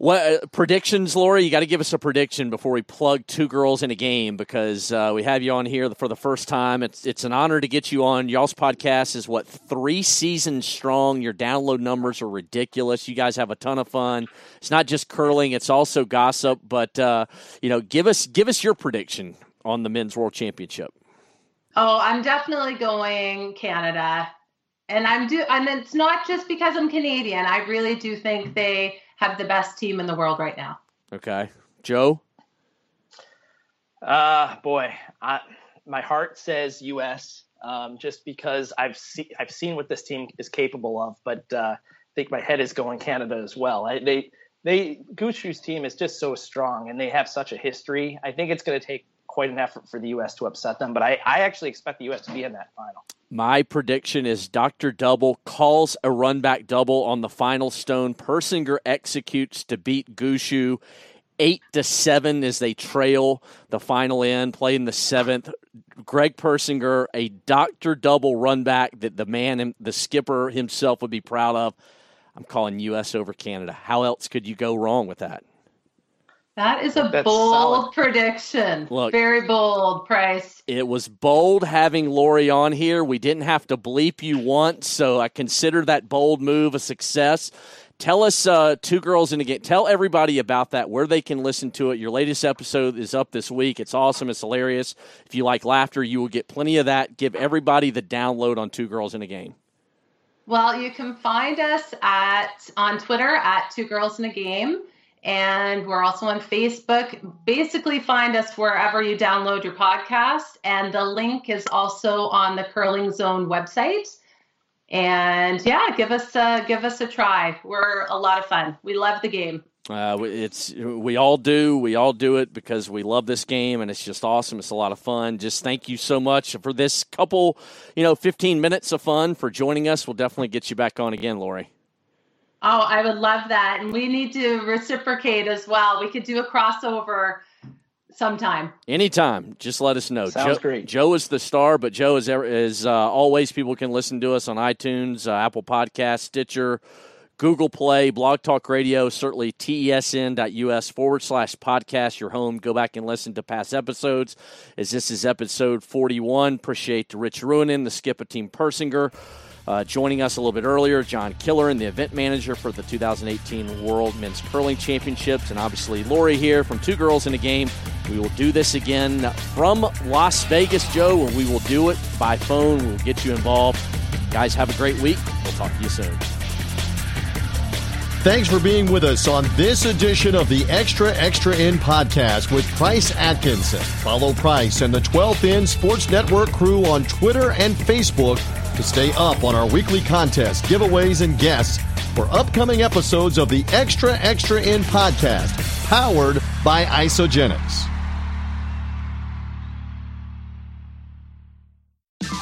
what uh, predictions, Lori? You got to give us a prediction before we plug two girls in a game because uh, we have you on here for the first time. It's it's an honor to get you on. Y'all's podcast is what three seasons strong. Your download numbers are ridiculous. You guys have a ton of fun. It's not just curling; it's also gossip. But uh, you know, give us give us your prediction on the men's world championship. Oh, I'm definitely going Canada. And I'm do and it's not just because I'm Canadian. I really do think they have the best team in the world right now. Okay, Joe. Uh, boy, I, my heart says U.S. Um, just because I've seen I've seen what this team is capable of, but uh, I think my head is going Canada as well. I, they they Gushue's team is just so strong, and they have such a history. I think it's going to take quite an effort for the U.S. to upset them, but I, I actually expect the U.S. to be in that final. My prediction is Dr. Double calls a run back double on the final stone. Persinger executes to beat Gushue. Eight to seven as they trail the final end, play in the seventh. Greg Persinger, a Dr. Double run back that the man, the skipper himself would be proud of. I'm calling U.S. over Canada. How else could you go wrong with that? That is a That's bold solid. prediction. Look. Very bold, Price. It was bold having Lori on here. We didn't have to bleep you once, so I consider that bold move a success. Tell us, uh, two girls in a game. Tell everybody about that, where they can listen to it. Your latest episode is up this week. It's awesome. It's hilarious. If you like laughter, you will get plenty of that. Give everybody the download on Two Girls in a Game. Well, you can find us at on Twitter at Two Girls in a Game, and we're also on Facebook. Basically, find us wherever you download your podcast, and the link is also on the Curling Zone website. And yeah, give us a, give us a try. We're a lot of fun. We love the game. Uh, it's we all do. We all do it because we love this game, and it's just awesome. It's a lot of fun. Just thank you so much for this couple, you know, fifteen minutes of fun for joining us. We'll definitely get you back on again, Lori. Oh, I would love that, and we need to reciprocate as well. We could do a crossover sometime. Anytime, just let us know. Sounds Joe, great. Joe is the star, but Joe is is uh, always. People can listen to us on iTunes, uh, Apple Podcast, Stitcher, Google Play, Blog Talk Radio, certainly E tesn.us forward slash podcast, your home. Go back and listen to past episodes, as this is episode 41. Appreciate Rich Ruohonen, the skip of Team Persinger. Uh, joining us a little bit earlier, Jon Killoran the event manager for the 2018 World Men's Curling Championships, and obviously Lori here from Two Girls in a Game. We will do this again from Las Vegas, Joe, and we will do it by phone. We'll get you involved. Guys, have a great week. We'll talk to you soon. Thanks for being with us on this edition of the Extra Extra End podcast with Price Atkinson. Follow Price and the 12th End Sports Network crew on Twitter and Facebook to stay up on our weekly contests, giveaways, and guests for upcoming episodes of the Extra Extra End podcast, powered by Isagenix.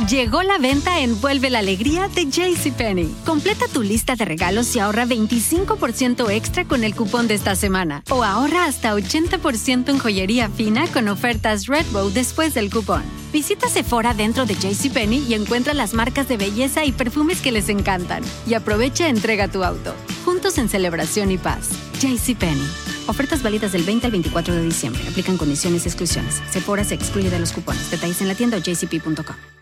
Llegó la venta Envuelve la alegría de JCPenney. Completa tu lista de regalos y ahorra 25% extra con el cupón de esta semana. O ahorra hasta 80% en joyería fina con ofertas Redbow después del cupón. Visita Sephora dentro de JCPenney y encuentra las marcas de belleza y perfumes que les encantan. Y aprovecha entrega tu auto. Juntos en celebración y paz. JCPenney. Ofertas válidas del 20 al 24 de diciembre. Aplican condiciones y exclusiones. Sephora se excluye de los cupones. Detalles en la tienda jcp.com.